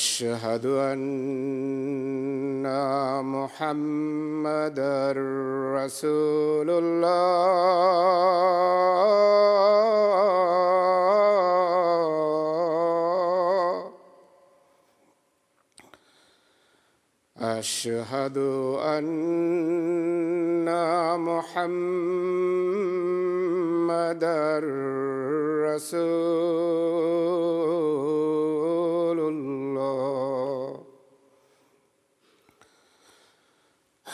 أشهد أن محمدا رسول الله. أشهد أن محمدا رسول الله.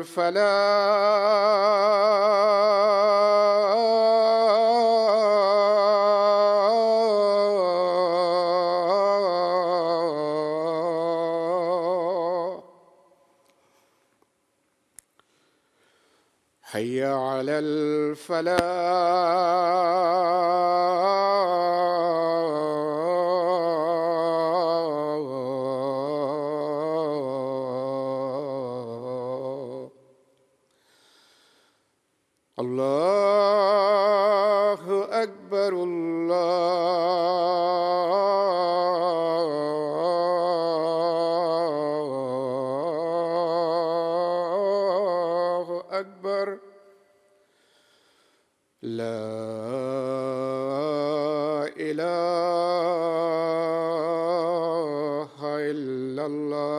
الفلاح حي على الفلاح. إله إلا الله.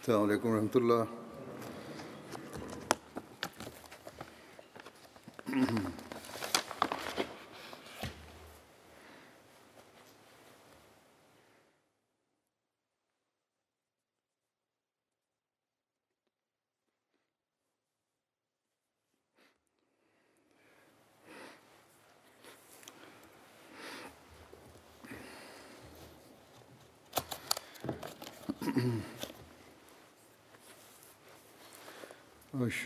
السلام علیکم ورحمۃ اللہ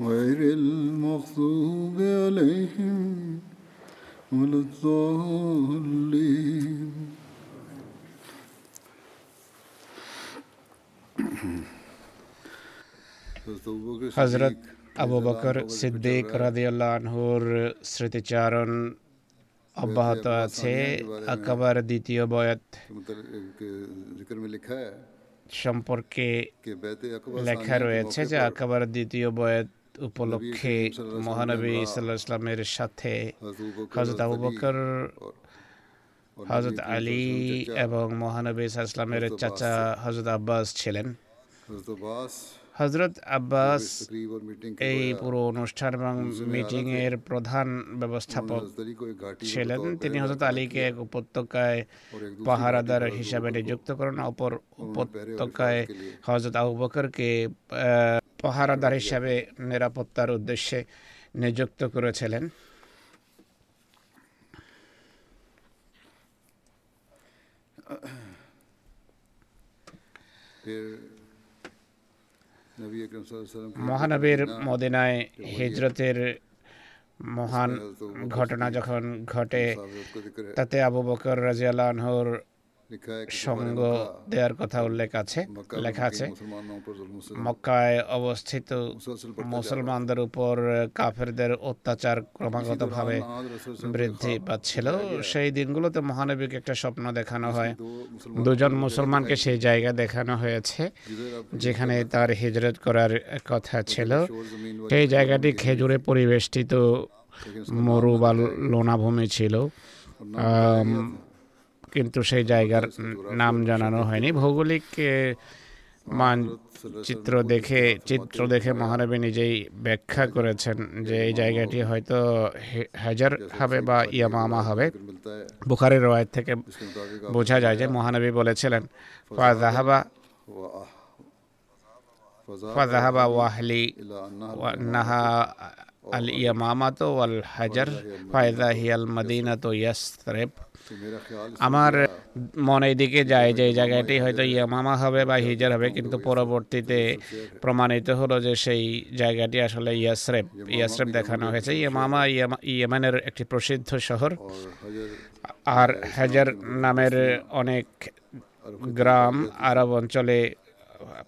غير المغضوب عليهم ولا الضالين. হজরত আবু বকর সিদ্দিক রাদিয়াল্লাহর স্মৃতিচারণ অব্যাহত আছে আকাবার দ্বিতীয় বয়ত সম্পর্কে লেখা রয়েছে যে আকাবার দ্বিতীয় বয়ত উপলক্ষে মহানবী সাল্লাহ ইসলামের সাথে হজরত আবু বকর হজরত আলী এবং মহানবী সাল্লামের চাচা হজরত আব্বাস ছিলেন। হজরত আব্বাস এই পুরো অনুষ্ঠান এবং মিটিং এর প্রধান ব্যবস্থাপক ছিলেন। তিনি হজরত আলীকে এক উপত্যকায় পাহারাদার হিসাবে নিযুক্ত করেন। অপর উপত্যকায় হজরত আবু বকরকে পাহারাদার হিসাবে নিরাপত্তার উদ্দেশ্যে নিযুক্ত করেছিলেন। ফির মহানবীর মদিনায় হিজরতের মহান ঘটনা যখন ঘটে তাতে আবু বকর রাজিয়ালানহর সঙ্গ দেওয়ার কথা উল্লেখ আছে লেখা আছে। মক্কায় অবস্থিত মুসলমানদের উপর কাফেরদের অত্যাচার ক্রমাগতভাবে বৃদ্ধি পাচ্ছিল। সেই দিনগুলোতে মহানবীকে একটা স্বপ্ন দেখানো হয়। দুজন মুসলমানকে সেই জায়গা দেখানো হয়েছে যেখানে তার হিজরত করার কথা ছিল। সেই জায়গাটি খেজুরে পরিবেষ্টিত মরু বা লোনাভূমি ছিল। কিন্তু সেই জায়গার নাম জানানো হয়নি। ভৌগোলিক মানচিত্র দেখে, চিত্র দেখে মহানবী নিজেই ব্যাখ্যা করেছেন যে এই জায়গাটি হয়তো হাজার হবে বা ইয়ামামা হবে। বুখারের রয়ের থেকে বোঝা যায় যে মহানবী বলেছিলেন ফাজাহাবা ফাজাহাবা ওয়াহলি নাহা আল ইয়ামামা তো ওয়াল হাজার ফায়দা হিয়াল মদিনা তো ইয়াস্ত্রেপ আমার মনে দিকে যায় যে এই জায়গাটি হয়তো ইয়ামামা হবে বা হিজার হবে, কিন্তু পরবর্তীতে প্রমাণিত হলো যে সেই জায়গাটি আসলে ইয়াসরেব ইয়াসরেব দেখানো হয়েছে। ইয়ামামা ইয়ামানের একটি প্রসিদ্ধ শহর। আর হাজার নামের অনেক গ্রাম আরব অঞ্চলে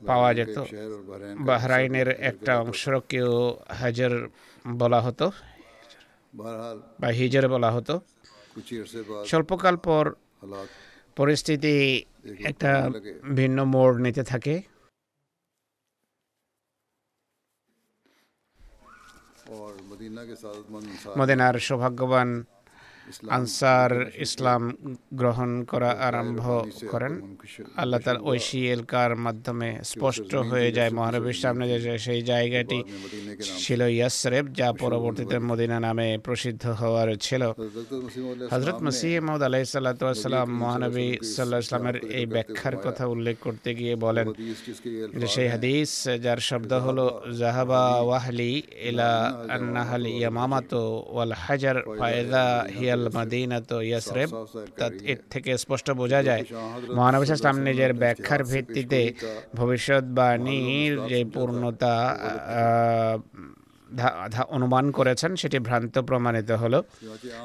পাওয়া যেত। বাহরাইনের একটা অংশকেও হাজার বলা হতো বা হিজার বলা হতো। স্বল্পকাল পর পরিস্থিতি একটা ভিন্ন মোড় নিতে থাকে। মদিনার সৌভাগ্যবান আনসার ইসলাম গ্রহণ করা আরম্ভ করেন। আল্লাহ তার ঐশী এলকার মাধ্যমে স্পষ্ট হয়ে যায় মহানবীর সামনে যে সেই জায়গাটি ছিল ইয়াসরেব যা পরবর্তীতে মদিনা। নামে প্রসিদ্ধ হওয়ার ছিল। হজরত মসিহ মহমদ আলাহ সাল্লাতাম মহানবী সাল্লাহ ইসলামের এই ব্যাখ্যার কথা উল্লেখ করতে গিয়ে বলেন যে সেই হাদিস যার শব্দ হলো জাহাবা ওয়াহলি ইলা আন্নাহাল ইয়ামামাতো ওয়াল হাজার ফায়দা হিয়াল আল মাদিনা তো ইয়াসরেব এর থেকে স্পষ্ট বোঝা যায় মহানবী ইসলাম নিজের ব্যাখ্যার ভিত্তিতে ভবিষ্যৎবাণীর যে পূর্ণতা অনুমান করেছেন সেটি ভ্রান্ত প্রমাণিত হলো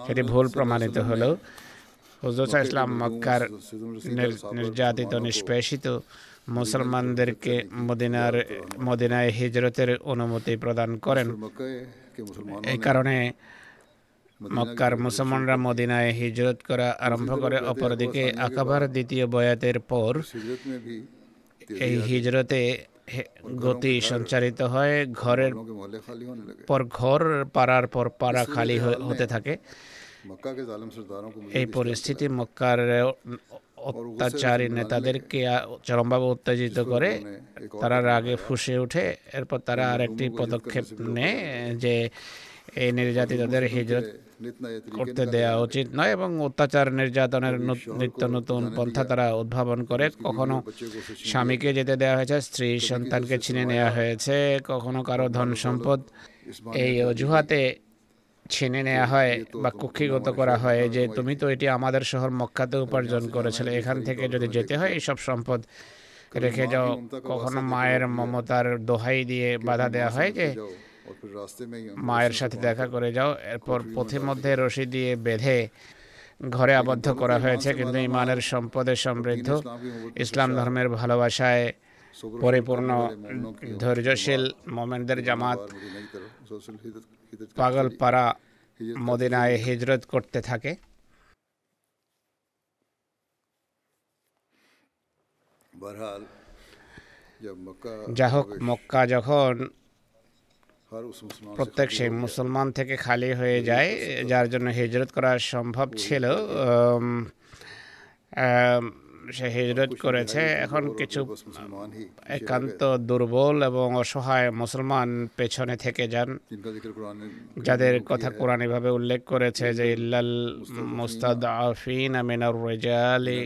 সেটি ভুল প্রমাণিত হলো হজরত ইসলাম মক্কার নির্যাতিত নিষ্পেষিত মুসলমানদেরকে মদিনার মদিনায় হিজরতের অনুমতি প্রদান করেন এই কারণে মক্কার মুসলমানরা মদিনায় হিজরত করা আরম্ভ করে অপরদিকে আকাবার দ্বিতীয় বয়াতের পর এই হিজরতে গতি সঞ্চারিত হয় ঘরের পর ঘর পাড়ার পর পাড়া খালি হতে থাকে। এই পরিস্থিতি মক্কার অত্যাচারী নেতাদেরকে চরমভাবে উত্তেজিত করে তারা রাগে ফুসে উঠে এরপর তারা আরেকটি পদক্ষেপ নেয় যে এই নির্যাতিতদের হিজরত করতে দেওয়া উচিত নয় এবং অত্যাচার নির্যাতনের নিত্য নতুন পন্থা তারা উদ্ভাবন করে কখনো স্বামীকে যেতে দেওয়া হয়েছে স্ত্রী সন্তানকে ছিনে নেওয়া হয়েছে কখনো কারও ধন সম্পদ এই অজুহাতে ছিনে নেওয়া হয় বা কুক্ষিগত করা হয় যে তুমি তো এটি আমাদের শহর মক্কাতে উপার্জন করেছিলে এখান থেকে যদি যেতে হয় এইসব সম্পদ রেখে যাও। কখনো মায়ের মমতার দোহাই দিয়ে বাধা দেওয়া হয় যে মায়ের সাথে দেখা করে যাও এরপর পথে মধ্যে রশি দিয়ে বেঁধে ঘরে আবদ্ধ করা হয়েছে কিন্তু ইমানের সম্পদে সমৃদ্ধ। ইসলাম ধর্মের ভালোবাসায় পরিপূর্ণ ধৈর্যশীল মোমেনদের জামাত পাগল পাড়া মদিনায় হিজরত করতে থাকে। যা হোক মক্কা যখন প্রত্যেক সেই মুসলমান থেকে খালি হয়ে যায় যার জন্য হিজরত করা সম্ভব ছিল সে হিজরত করেছে। এখন কিছু একান্ত দুর্বল এবং অসহায় মুসলমান পেছনে থেকে যান। যাদের কথা কোরআন এভাবে উল্লেখ করেছে যে ইল্লাল মুস্তাদ আফিন আমিনার রেজালি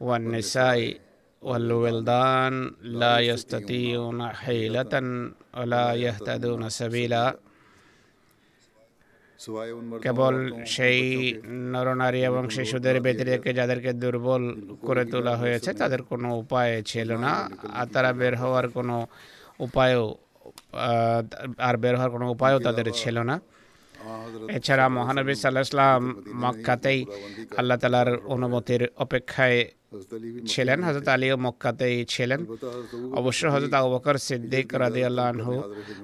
ওয়ান নিসাই والولدان لا يستطيعون حيلة ولا يهتدون سبيلا. কেবল সেই নরনারী এবং শিশুদের ব্যতিরেকে যাদেরকে দুর্বল করে তোলা হয়েছে তাদের কোনো উপায় ছিল না। আর তারা বের হওয়ার কোনো উপায়ও আর বের হওয়ার কোনো উপায়ও তাদের ছিল না। এছাড়া মহানবী সাল্লাহাম মক্কাতেই আল্লাহ তালার অনুমতির অপেক্ষায় ছিলেন। হজরত আলীও মক্কাতেই ছিলেন। অবশ্য হজরত আবকর সিদ্দিক রাজি আল্লাহ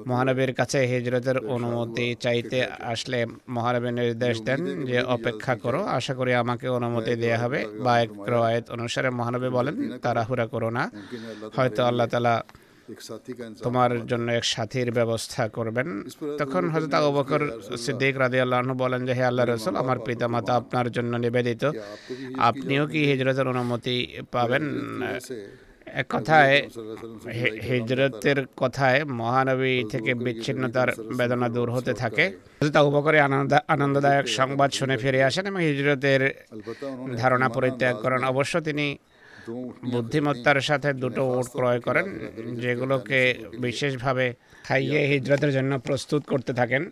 মহানবীর কাছে হিজরতের অনুমতি চাইতে আসলে মহানবী নির্দেশ দেন যে, অপেক্ষা করো, আশা করি আমাকে অনুমতি দেওয়া হবে। বা এক রয়েত অনুসারে মহানবী বলেন, তাড়াহুড়া করো না। হয়তো আল্লাহ তালা তোমার জন্য এক সাথীর ব্যবস্থা করবেন। তখন হজরত আবু বকর সিদ্দিক রাদিয়াল্লাহু বলেন যে, হে আল্লাহর রাসূল, আমার পিতামাতা আপনার জন্য নিবেদিত। আপনিও কি হিজরতের অনুমতি পাবেন? এক কথায় হিজরতের কথায় মহানবী থেকে বিচ্ছিন্নতার বেদনা দূর হতে থাকে। আবু বকর আনন্দ, আনন্দদায়ক সংবাদ শুনে ফিরে আসেন এবং হিজরতের ধারণা পরিত্যাগ করেন। অবশ্য তিনি বুদ্ধিমত্তার সাথে দুটো ওট ক্রয় করেন, যেগুলোকে বিশেষভাবে খাইয়ে হিজরতের জন্য প্রস্তুত করতে থাকেন।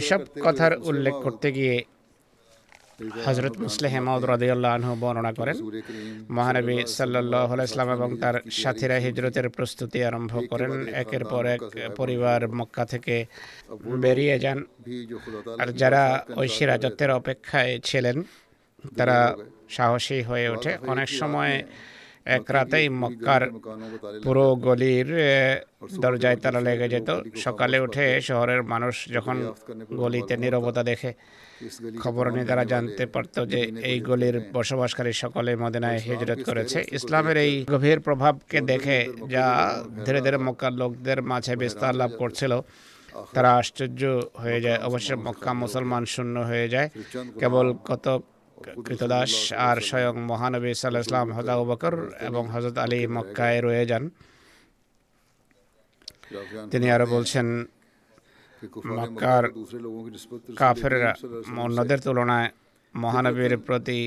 এসব কথার উল্লেখ করতে গিয়ে হজরত মুসলে হেমাউদ রদিউল্লাহ আনহু বর্ণনা করেন, মহানবী সাল্লাহ ইসলাম এবং তার সাথীরা হিজরতের প্রস্তুতি আরম্ভ করেন। একের পর এক পরিবার মক্কা থেকে বেরিয়ে যান। আর যারা ঐশী রাজত্বের অপেক্ষায় ছিলেন, তারা সাহসী হয়ে ওঠে। অনেক সময় এক রাতেই মক্কার পুরো গলির দরজায় তারা লেগে যেত। সকালে উঠে শহরের মানুষ যখন গলিতে নিরবতা দেখে খবর নিয়ে তারা জানতে পারত যে এই গলির বসবাসকারী সকলে মদিনায় হিজরত করেছে। ইসলামের এই গভীর প্রভাবকে দেখে যা ধীরে ধীরে মক্কার লোকদের মাঝে বিস্তার লাভ করছিল। তারা আশ্চর্য হয়ে যায়। অবশ্য মক্কা মুসলমান শূন্য হয়ে যায়। কেবল কত কৃতদাস আর স্বয়ং মহানবী সাল্লাহ ইসলাম বকর এবং হজরত আলী মক্কায় রয়ে যান। তিনি আরও বলছেন, মক্কার কাফেররা অন্যদের তুলনায় মহানবীর প্রতি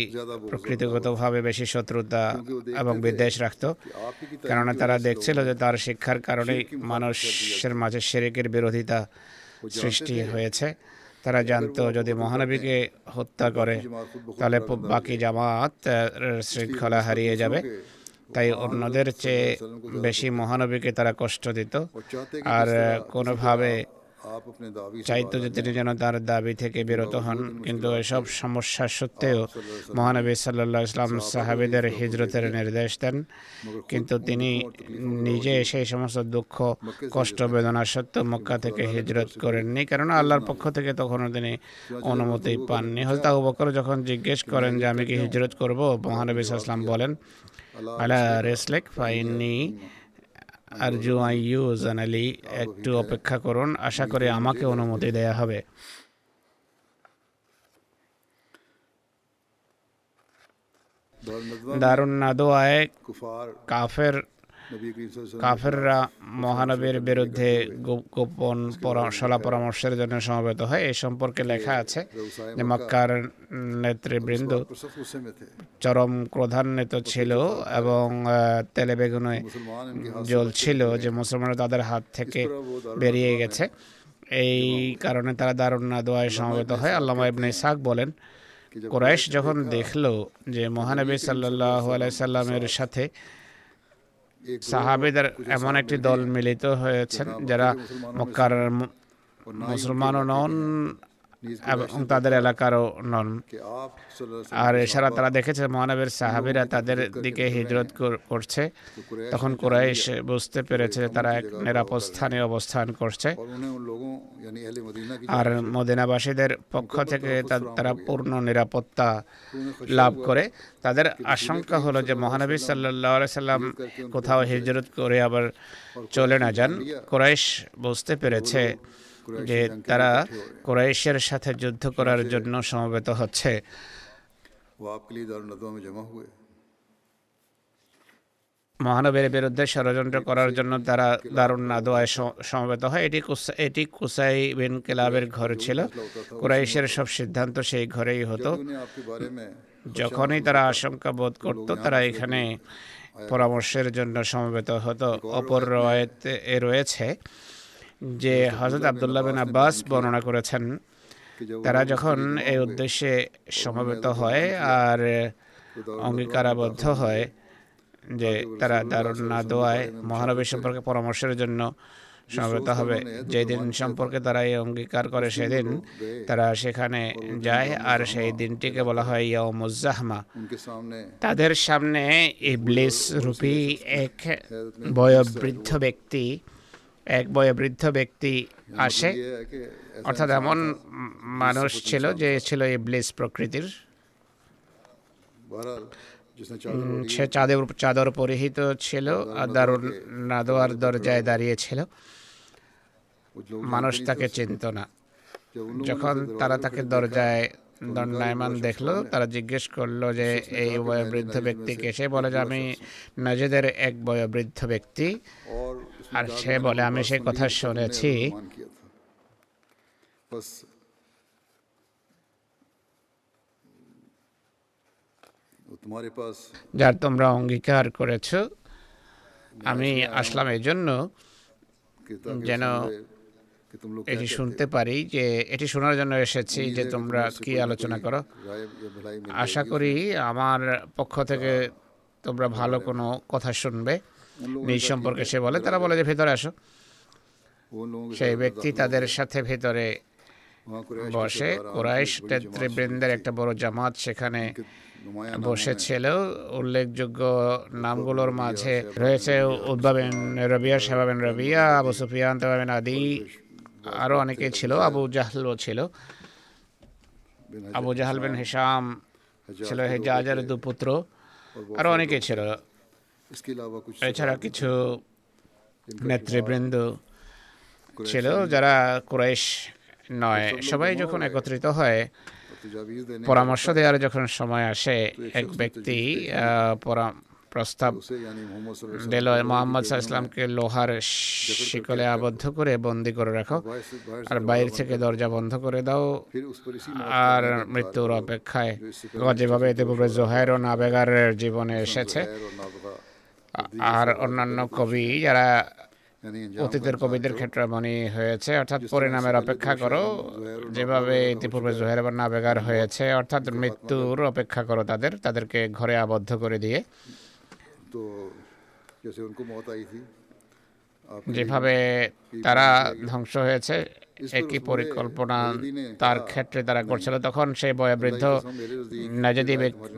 প্রকৃতিগতভাবে বেশি শত্রুতা এবং বিদ্বেষ রাখত, কেননা তারা দেখছিল যে তার শিক্ষার কারণেই মানুষের মাঝে শেরেকের বিরোধিতা সৃষ্টি হয়েছে। তারা জানতো যদি মহানবীকে হত্যা করে, তাহলে বাকি জামাত শৃঙ্খলা হারিয়ে যাবে। তাই অন্যদের চেয়ে বেশি মহানবীকে তারা কষ্ট দিত। আর কোনোভাবে চাইতো যে তিনি যেন তার দাবি থেকে বিরত হন। কিন্তু এসব সমস্যা সত্ত্বেও মহানবী সাল্লাহ ইসলাম সাহাবিদের হিজরতের নির্দেশ দেন। কিন্তু তিনি নিজে সেই সমস্ত দুঃখ কষ্ট বেদনা সত্ত্বেও মক্কা থেকে হিজরত করেননি কেননা আল্লাহর পক্ষ থেকে তখনও তিনি অনুমতি পাননি। হয়তো আবু বকর যখন জিজ্ঞেস করেন যে আমি কি হিজরত করব? মহানবী সাল্লাম বলেন আলা রেসলেক ফাইনি আর জুয়াইউ জানালি একটু অপেক্ষা করুন আশা করি আমাকে অনুমতি দেয়া হবে দারুণ নাদোয়ায় কাফের কাফেররা মহানবীর বিরুদ্ধে গোপন সলা পরামর্শের জন্য সমবেত হয়। এই সম্পর্কে লেখা আছে যে মক্কার নেতৃবৃন্দ চরম ক্রধান্বিত ছিল এবং তেলে বেগুনে জ্বলছিল যে মুসলমানরা তাদের হাত থেকে বেরিয়ে গেছে। এই কারণে তারা দারুণ না দোয়ায় সমবেত হয়। আল্লামা ইবনে ইসাক বলেন, কোরাইশ যখন দেখল যে মহানবী সাল্লাহ আলাইসাল্লামের সাথে সাহাবিদের এমন একটি দল মিলিত হয়েছেন যারা মক্কার মুসলমানও নন এবং তাদের এলাকারও নন আর এছাড়া তারা দেখেছে মহানবের সাহাবিরা তাদের দিকে হিজরত করছে। তখন কুরাইশ বুঝতে পেরেছে তারা এক নিরাপদ স্থানে অবস্থান করছে। আর মদিনাবাসীদের পক্ষ থেকে তারা পূর্ণ নিরাপত্তা লাভ করে। তাদের আশঙ্কা হলো যে মহানবী সাল্লাহ সাল্লাম কোথাও হিজরত করে আবার চলে না যান। কোরাইশ বুঝতে পেরেছে যে তারা কোরাইশের সাথে যুদ্ধ করার জন্য সমবেত হচ্ছে। মহানবের বিরুদ্ধে ষড়যন্ত্র করার জন্য তারা দারুণ নাদোয়ায় সমবেত হয়। এটি এটি কুসাই বিন কেলাবের ঘর ছিল। কুরাইশের সব সিদ্ধান্ত সেই ঘরেই হতো। যখনই তারা আশঙ্কা বোধ করত তারা এখানে পরামর্শের জন্য সমবেত হতো। অপর রয়েতে রয়েছে যে হজরত আবদুল্লাহ বিন আব্বাস বর্ণনা করেছেন, তারা যখন এই উদ্দেশ্যে সমবেত হয় আর অঙ্গীকারাবদ্ধ হয় যে তারা দারুণ না দোয়ায় মহানবী সম্পর্কে পরামর্শের জন্য সমবেত হবে, যেদিন সম্পর্কে তারা এই অঙ্গীকার করে সেদিন তারা সেখানে যায় আর সেই দিনটিকে বলা হয় ইয়মুজাহমা তাদের সামনে ইবলিস রূপী এক বয়োবৃদ্ধ ব্যক্তি এক বয়োবৃদ্ধ ব্যক্তি আসে। অর্থাৎ এমন মানুষ ছিল যে ছিল ইবলিস প্রকৃতির। সে চাঁদের চাদর পরিহিত ছিল আর দারুণ নাদোয়ার দরজায় দাঁড়িয়েছিল মানুষ তাকে চিনত না। যখন তারা তাকে দরজায় দণ্ডায়মান দেখল তারা জিজ্ঞেস করল যে এই বয়োবৃদ্ধ ব্যক্তিকে সে বলে যে আমি নাজেদের এক বয়োবৃদ্ধ ব্যক্তি। আর সে বলে, আমি সেই কথা শুনেছি। যার তোমরা অঙ্গীকার করেছ, আমি আসলাম এই জন্য যেন এটি শুনতে পারি যে, এটি শোনার জন্য এসেছি যে তোমরা কি আলোচনা করো। আশা করি আমার পক্ষ থেকে তোমরা ভালো কোনো কথা শুনবে। নিজ সম্পর্কে সে বলে তারা বলে যে ভেতরে আসো। সেই ব্যক্তি তাদের সাথে ভেতরে বসে। কোরাইশ নেতৃবৃন্দের একটা বড় জামাত সেখানে বসেছিল। উল্লেখযোগ্য নামগুলোর মাঝে রয়েছে উদ্ভাবেন রবিয়া শেবাবিন রবিয়া আবু সুফিয়ান তেবাবিন আদি আরও অনেকে ছিল আবু জাহলও ছিল। আবু জাহাল বিন হিসাম ছিল হেজাজের দুপুত্র। আরও অনেকে ছিল। এছাড়া কিছু নেতৃবৃন্দ ছিল যারা কুরাইশ নয় সবাই যখন একত্রিত হয় পরামর্শ দেওয়ার যখন সময় আসে এক ব্যক্তি প্রস্তাব দিল মোহাম্মদ ইসলামকে লোহার শিকলে আবদ্ধ করে বন্দি করে রাখো। আর বাইর থেকে দরজা বন্ধ করে দাও। আর মৃত্যুর অপেক্ষায় যেভাবে এতে জোহায়ের ও নাবেগারের জীবনে এসেছে আর অন্যান্য কবি যারা অতীতের কবিদের ক্ষেত্রে মনে হয়েছে, অর্থাৎ পরিণামের অপেক্ষা করো, যেভাবে ইতিপূর্বে জোহের বা নাবেগার হয়েছে, অর্থাৎ মৃত্যুর অপেক্ষা করো তাদের, তাদেরকে ঘরে আবদ্ধ করে দিয়ে। যেভাবে তারা ধ্বংস হয়েছে একই পরিকল্পনা তার ক্ষেত্রে তারা করছিল তখন সেই বয়োবৃদ্ধ যদি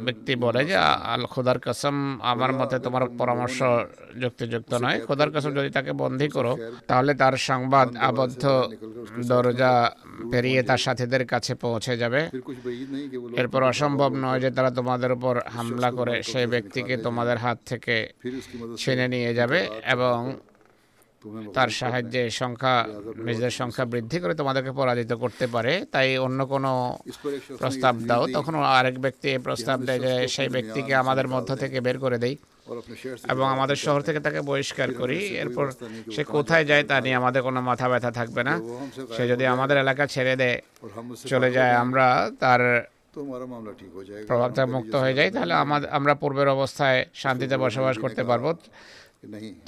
ব্যক্তি বলে যে আল খোদার কাসম আমার মতে তোমার পরামর্শ যুক্তিযুক্ত নয় খোদার কাসম যদি তাকে বন্দী করো তাহলে তার সংবাদ আবদ্ধ দরজা পেরিয়ে তার সাথীদের কাছে পৌঁছে যাবে এরপর অসম্ভব নয় যে তারা তোমাদের উপর হামলা করে সেই ব্যক্তিকে তোমাদের হাত থেকে ছিনে নিয়ে যাবে এবং তার সাহায্যে সংখ্যা নিজেদের সংখ্যা বৃদ্ধি করে তোমাদেরকে পরাজিত করতে পারে তাই অন্য কোনো প্রস্তাব দাও। তখন আরেক ব্যক্তি প্রস্তাব দেয় যে সেই ব্যক্তিকে আমাদের মধ্য থেকে বের করে দেই এবং আমাদের শহর থেকে তাকে বহিষ্কার করি। এরপর সে কোথায় যায় তা নিয়ে আমাদের কোনো মাথা ব্যথা থাকবে না। সে যদি আমাদের এলাকা ছেড়ে দেয় চলে যায় আমরা তার প্রভাবটা মুক্ত হয়ে যাই তাহলে আমরা পূর্বের অবস্থায় শান্তিতে বসবাস করতে পারব।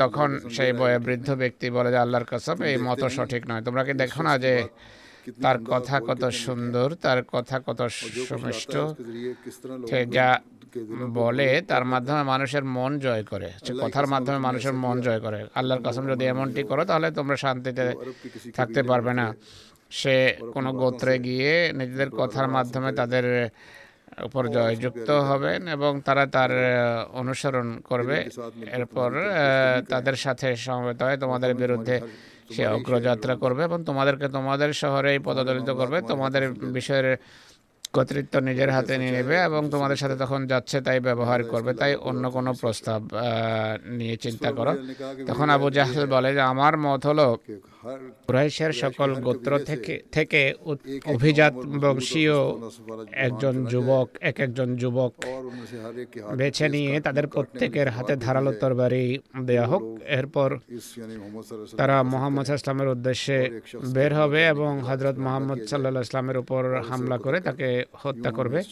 তখন সেই বয়ে বৃদ্ধ ব্যক্তি বলে যে আল্লাহর কসম এই মত সঠিক নয়। তোমরা কি দেখো না যে তার কথা কত সুন্দর তার কথা কত সুমিষ্ট যা বলে তার মাধ্যমে মানুষের মন জয় করে। কথার মাধ্যমে মানুষের মন জয় করে। আল্লাহর কসম যদি এমনটি করো তাহলে তোমরা শান্তিতে থাকতে পারবে না। সে কোনো গোত্রে গিয়ে নিজেদের কথার মাধ্যমে তাদের উপর যুক্ত হবেন এবং তারা তার অনুসরণ করবে। এরপর তাদের সাথে সমবেত হয় তোমাদের বিরুদ্ধে সে অগ্রযাত্রা করবে এবং তোমাদেরকে তোমাদের শহরেই পদদলিত করবে। তোমাদের বিষয়ের কর্তৃত্ব নিজের হাতে নিয়ে নেবে এবং তোমাদের সাথে তখন যাচ্ছে তাই ব্যবহার করবে। তাই অন্য কোনো প্রস্তাব নিয়ে চিন্তা করো। তখন আবু জাহেল বলে যে আমার মত হলো কুরাইশের সকল গোত্র থেকে থেকে অভিজাত বংশীয় একজন যুবক এক একজন যুবক বেছে নিয়ে তাদের প্রত্যেকের হাতে ধারালো তরবারি দেয়া হোক। এরপর তারা মোহাম্মদ ইসলামের উদ্দেশ্যে বের হবে এবং হজরত মোহাম্মদ সাল্লাহ ইসলামের উপর হামলা করে তাকে হত্যা করবে।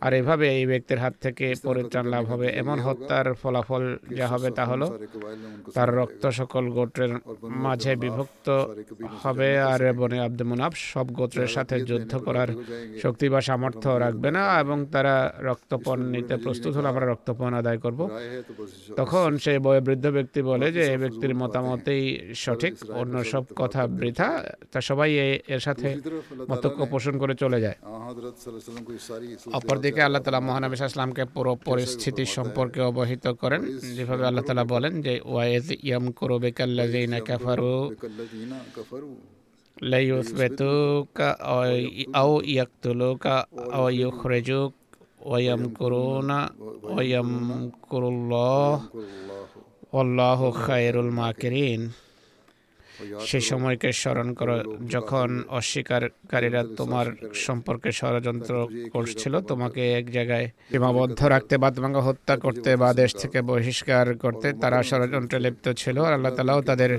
আর এভাবে এই ব্যক্তির হাত থেকে পরিত্রাণ লাভ হবে। এমন হত্যার ফলাফল যা হবে তা হলো তার রক্ত সকল গোত্রের মাঝে বিভক্ত হবে আর বনে আব্দ মুনাফ সব গোত্রের সাথে যুদ্ধ করার শক্তি বা সামর্থ্য রাখবে না এবং তারা রক্তপণ নিতে প্রস্তুত হলে আমরা রক্তপণ আদায় করব। তখন সেই বয়োবৃদ্ধ ব্যক্তি বলে যে এই ব্যক্তির মতামতেই সঠিক অন্য সব কথা বৃথা তা সবাই এর সাথে মতক্য পোষণ করে চলে যায়। অপরদিকে আল্লাহ তালা মহানবী ইসলামকে পুরো পরিস্থিতি সম্পর্কে অবহিত করেন। যেভাবে আল্লাহ তালা বলেন যে ওয়াইজ ইয়াম করো বেকাল্লাজিনা কাফারু لا يثبتوك أو يقتلوك أو يخرجوك ويمكرون ويمكر الله والله خير الماكرين সে সময়কে স্মরণ করো যখন অস্বীকারীরা তোমার সম্পর্কে ষড়যন্ত্র করছিল তোমাকে এক জায়গায় সীমাবদ্ধ রাখতে বা তোমাকে হত্যা করতে বা দেশ থেকে বহিষ্কার করতে তারা ষড়যন্ত্রে লিপ্ত ছিল আর আল্লাহ তালাও তাদের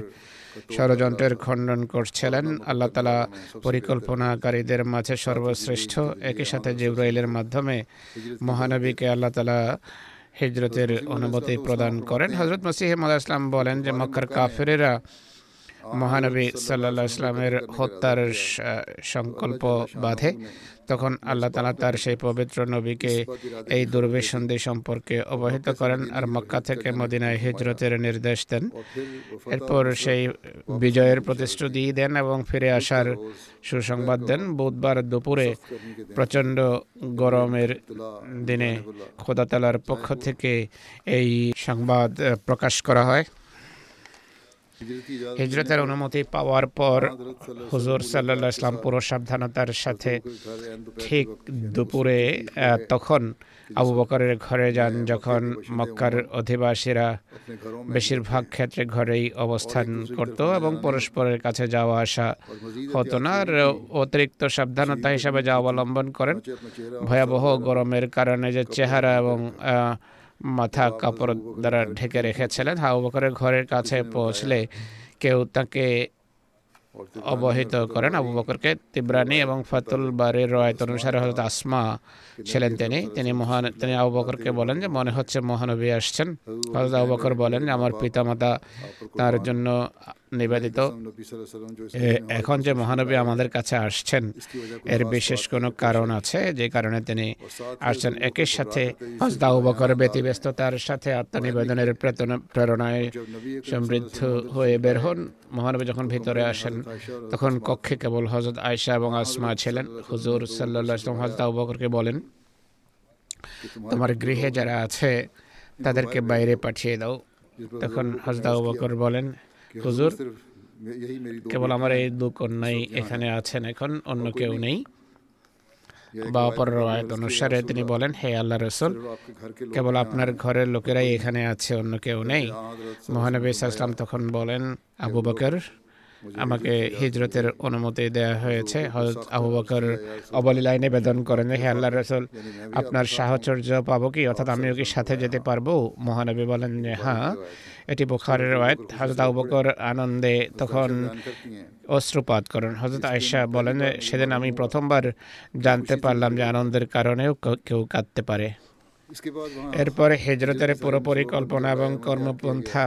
ষড়যন্ত্রের খণ্ডন করছিলেন। আল্লাহ তালা পরিকল্পনাকারীদের মাঝে সর্বশ্রেষ্ঠ একই সাথে জিব্রাইলের মাধ্যমে মহানবীকে আল্লাহ তালা হিজরতের অনুমতি প্রদান করেন। হজরত মসিহ ইসলাম বলেন যে, মক্কার কাফেরেরা মহানবী সাল্লা ইসলামের হত্যার সংকল্প বাঁধে, তখন আল্লাহ তালা তার সেই পবিত্র নবীকে এই দুর্বেসন্ধি সম্পর্কে অবহিত করেন আর মক্কা থেকে মদিনায় হিজরতের নির্দেশ দেন। এরপর সেই বিজয়ের প্রতিশ্রুতি দেন এবং ফিরে আসার সুসংবাদ দেন। বুধবার দুপুরে প্রচণ্ড গরমের দিনে খোদাতালার পক্ষ থেকে এই সংবাদ প্রকাশ করা হয়। হিজরতের অনুমতি পাওয়ার পর হুজুর সাল্লাহ ইসলাম পুরো সাবধানতার সাথে ঠিক দুপুরে তখন আবু বকরের ঘরে যান, যখন মক্কার অধিবাসীরা বেশিরভাগ ক্ষেত্রে ঘরেই অবস্থান করত এবং পরস্পরের কাছে যাওয়া আসা হতো না। আর অতিরিক্ত সাবধানতা হিসাবে যা অবলম্বন করেন, ভয়াবহ গরমের কারণে যে চেহারা এবং মাথা কাপড় দ্বারা ঢেকে রেখেছিলেন। হাউ বকরের ঘরের কাছে পৌঁছলে কেউ তাকে অবহিত করেন। আবু বকরকে তিব্রানি এবং ফাতুল বারের রয়ত অনুসারে হজরত আসমা ছিলেন তিনি। তিনি মহান তিনি আবু বকরকে বলেন যে মনে হচ্ছে মহানবী আসছেন। হজরত আবু বকর বলেন যে আমার পিতামাতা তার জন্য নিবেদিত। এখন যে মহানবী আমাদের কাছে আসছেন, এর বিশেষ কোনো কারণ আছে? যে কারণে তিনি আসছেন একের সাথে হজদা উপকর ব্যতিব্যস্ততার সাথে আত্মনিবেদনের প্রেরণায় সমৃদ্ধ হয়ে বের হন। মহানবী যখন ভিতরে আসেন, তখন কক্ষে কেবল হজরত আয়সা এবং আসমা ছিলেন। হুজুর সাল্লাম ইসলাম হজদা উবকরকে বলেন, তোমার গৃহে যারা আছে, তাদেরকে বাইরে পাঠিয়ে দাও। তখন হজদা বকর বলেন হুজুর কেবল আমার এই দু কন্যাই এখানে আছেন এখন অন্য কেউ নেই। বা অপর রায়ত অনুসারে তিনি বলেন হে আল্লাহ রসুল কেবল আপনার ঘরের লোকেরাই এখানে আছে অন্য কেউ নেই। মহানবী ইসলাম তখন বলেন আবু বকর আমাকে হিজরতের অনুমতি দেওয়া হয়েছে। হজরত আবু বকর অবলি লাইনে বেদন করেন হে আল্লাহ রসুল আপনার সাহচর্য পাবো কি? অর্থাৎ আমিও কি সাথে যেতে পারব? মহানবী বলেন যে হ্যাঁ। এটি বুখারের রয়েত হজরত আবু বকর আনন্দে তখন অশ্রুপাত করেন। হজরত আয়সা বলেন সেদিন আমি প্রথমবার জানতে পারলাম যে আনন্দের কারণেও কেউ কাঁদতে পারে। এরপরে হেজরতের পুরো পরিকল্পনা এবং কর্মপন্থা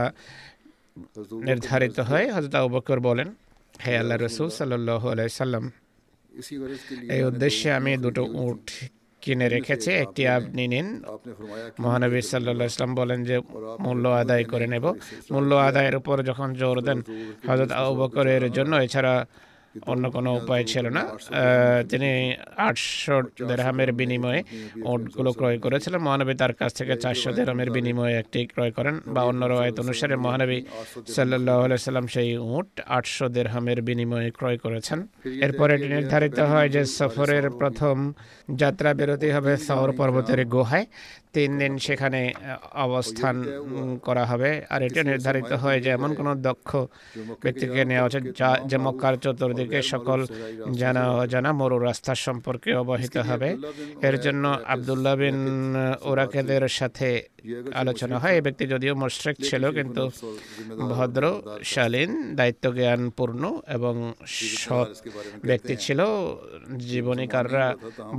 নির্ধারিত হয়। হজরত বকর বলেন, হে আল্লাহ রসুল সাল্লাহ আলাইসাল্লাম এই উদ্দেশ্যে আমি দুটো উট কিনে রেখেছে। একটি আপনি নিন। মহানবী সাল্লা ইসলাম বলেন যে, মূল্য আদায় করে নেব। মূল্য আদায়ের উপর যখন জোর দেন হজরত আবু বকরের জন্য। এছাড়া অন্য কোনো উপায় ছিল না। তিনি আটশো দেড়হামের বিনিময়ে উটগুলো ক্রয় করেছিলেন। মহানবী তার কাছ থেকে চারশো দেড়হামের বিনিময়ে একটি ক্রয় করেন বা অন্য রয়েত অনুসারে মহানবী সাল্লাহ সাল্লাম সেই উট আটশো দেড়হামের বিনিময়ে ক্রয় করেছেন। এরপর এটি নির্ধারিত হয় যে সফরের প্রথম যাত্রা বিরতি হবে সৌর পর্বতের গুহায়। তিন দিন সেখানে অবস্থান করা হবে। আর এটা নির্ধারিত হয় যে এমন কোনো দক্ষ ব্যক্তিকে নেওয়া উচিত, যা যে মক্কার চতুর্দিকে সকল জানা অজানা মরু রাস্তা সম্পর্কে অবহিত হবে। এর জন্য আবদুল্লাহ বিন ওরাকেদের সাথে আলোচনা হয়। এই ব্যক্তি যদিও মুশরিক ছিল, কিন্তু ভদ্র, শালীন দায়িত্ব জ্ঞানপূর্ণ এবং সৎ ব্যক্তি ছিল। জীবনীকাররা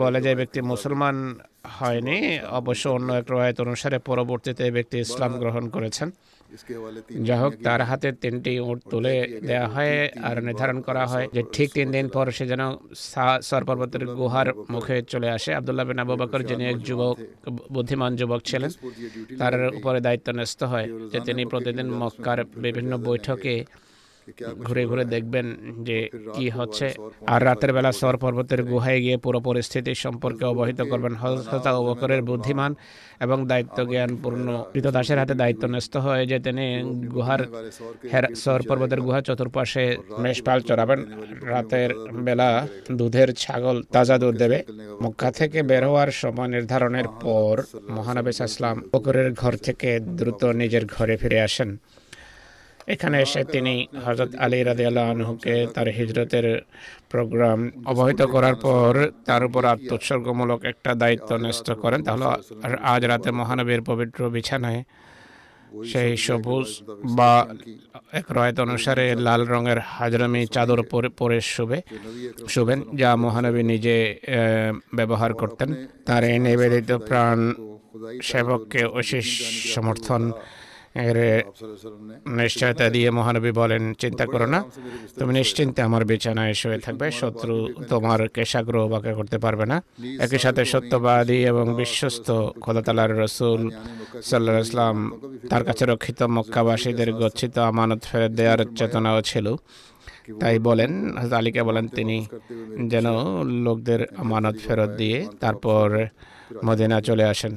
বলে যে ব্যক্তি মুসলমান হয়নি। অবশ্য অন্য এক রয়েত অনুসারে পরবর্তীতে ব্যক্তি ইসলাম গ্রহণ করেছেন। যাই হোক, তার হাতে তিনটি উঁট তুলে দেওয়া হয় আর নির্ধারণ করা হয় যে ঠিক তিন দিন পর সে যেন সরপর্বতের গুহার মুখে চলে আসে। আবদুল্লাহ বিন আবু বকর, যিনি এক যুবক, বুদ্ধিমান যুবক ছিলেন, তার উপরে দায়িত্ব ন্যস্ত হয় যে তিনি প্রতিদিন মক্কার বিভিন্ন বৈঠকে ঘুরে ঘুরে দেখবেন যে কি হচ্ছে আর রাতের বেলা সর পর্বতের গুহায় গিয়ে পুরো পরিস্থিতি সম্পর্কে অবহিত করবেন হজরত অবকরের বুদ্ধিমান এবং দায়িত্ব জ্ঞানপূর্ণ কৃতদাসের হাতে দায়িত্ব ন্যস্ত হয়ে যে তিনি গুহার সর পর্বতের গুহা চতুর্পাশে মেষপাল চড়াবেন রাতের বেলা দুধের ছাগল তাজা দুধ দেবে মক্কা থেকে বের হওয়ার সময় নির্ধারণের পর মহানবেশ ইসলাম বকরের ঘর থেকে দ্রুত নিজের ঘরে ফিরে আসেন এখানে এসে তিনি হজরত আলী রাদিয়াল্লাহ আনহুকে তার হিজরতের প্রোগ্রাম অবহিত করার পর তার উপর আত্মোৎসর্গমূলক একটা দায়িত্ব ন্যস্ত করেন। তাহলে আজ রাতে মহানবীর পবিত্র বিছানায় সেই সবুজ বা এক রয়েত অনুসারে লাল রঙের হাজরামি চাদর পরে পরে শুভে শুভেন যা মহানবী নিজে ব্যবহার করতেন। তার এই নিবেদিত প্রাণ সেবককে অশেষ সমর্থন এর নিশ্চয়তা দিয়ে মহানবী বলেন চিন্তা করো না তুমি নিশ্চিন্তে আমার বিছানায় শুয়ে থাকবে শত্রু তোমার কেশাগ্রহ বাকে করতে পারবে না একই সাথে সত্যবাদী এবং বিশ্বস্ত খোদাতালার রসুল সাল্লাহ ইসলাম তার কাছে রক্ষিত মক্কাবাসীদের গচ্ছিত আমানত ফেরত দেওয়ার চেতনাও ছিল তাই বলেন আলীকে বলেন তিনি যেন লোকদের আমানত ফেরত দিয়ে তারপর মদিনা চলে আসেন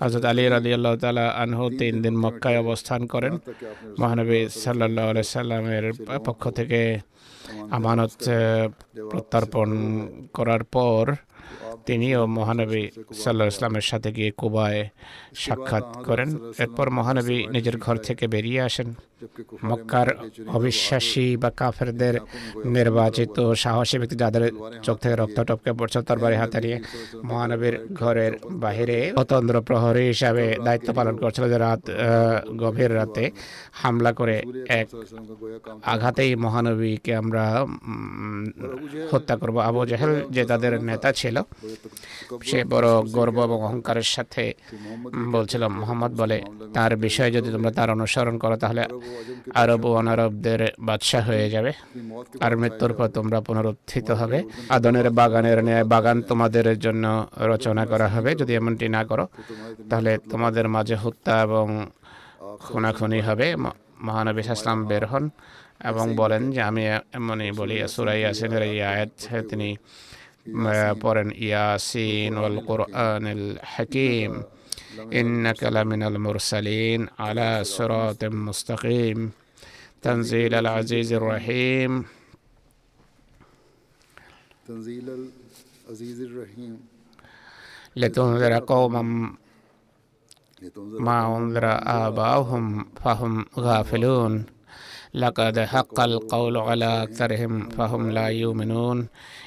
হজরত আলী রাজি আল্লাহ তালা আনহু তিন দিন মক্কায় অবস্থান করেন। মহানবী সাল্লাহ সাল্লামের পক্ষ থেকে আমানত প্রত্যার্পণ করার পর তিনিও মহানবী সাল্লাহ ইসলামের সাথে গিয়ে কুবায় সাক্ষাৎ করেন। এরপর মহানবী নিজের ঘর থেকে বেরিয়ে আসেন। মক্কার অবিশ্বাসী বা কাফেরদের নির্বাচিত সাহসী ব্যক্তি যাদের চোখ থেকে রক্ত টপকে পড়ছে তরবারি হাতে নিয়ে মহানবীর ঘরের বাহিরে স্বতন্ত্র প্রহরী হিসাবে দায়িত্ব পালন করছিল যে রাত গভীর রাতে হামলা করে এক আঘাতেই মহানবীকে আমরা হত্যা করব। আবু জাহেল যে তাদের নেতা ছিল, সে বড় গর্ব এবং অহংকারের সাথে বলছিল, মোহাম্মদ বলে, তার বিষয়ে যদি তোমরা তার অনুসরণ করো তাহলে আরব ও অনারবদের বাদশাহ হয়ে যাবে। আর মৃত্যুর পর তোমরা পুনরুত্থিত হবে। আদনের বাগানের ন্যায় বাগান তোমাদের জন্য রচনা করা হবে। যদি এমনটি না করো, তাহলে তোমাদের মাঝে হত্যা এবং খুনাখুনি হবে। মহানবী ইসলাম বের হন এবং বলেন যে, আমি এমনই বলি সুরাই ইয়াসিনের এই আয়াত তিনি পড়েন ইয়াসিন ওয়াল কোরআনিল হাকিম। إنك لمن المرسلين على صراط مستقيم. تنزيل العزيز الرحيم. تنزيل العزيز الرحيم. لتنذر قوما ما أنذر آباؤهم فهم غافلون. لقد حق القول على أكثرهم فهم لا يؤمنون.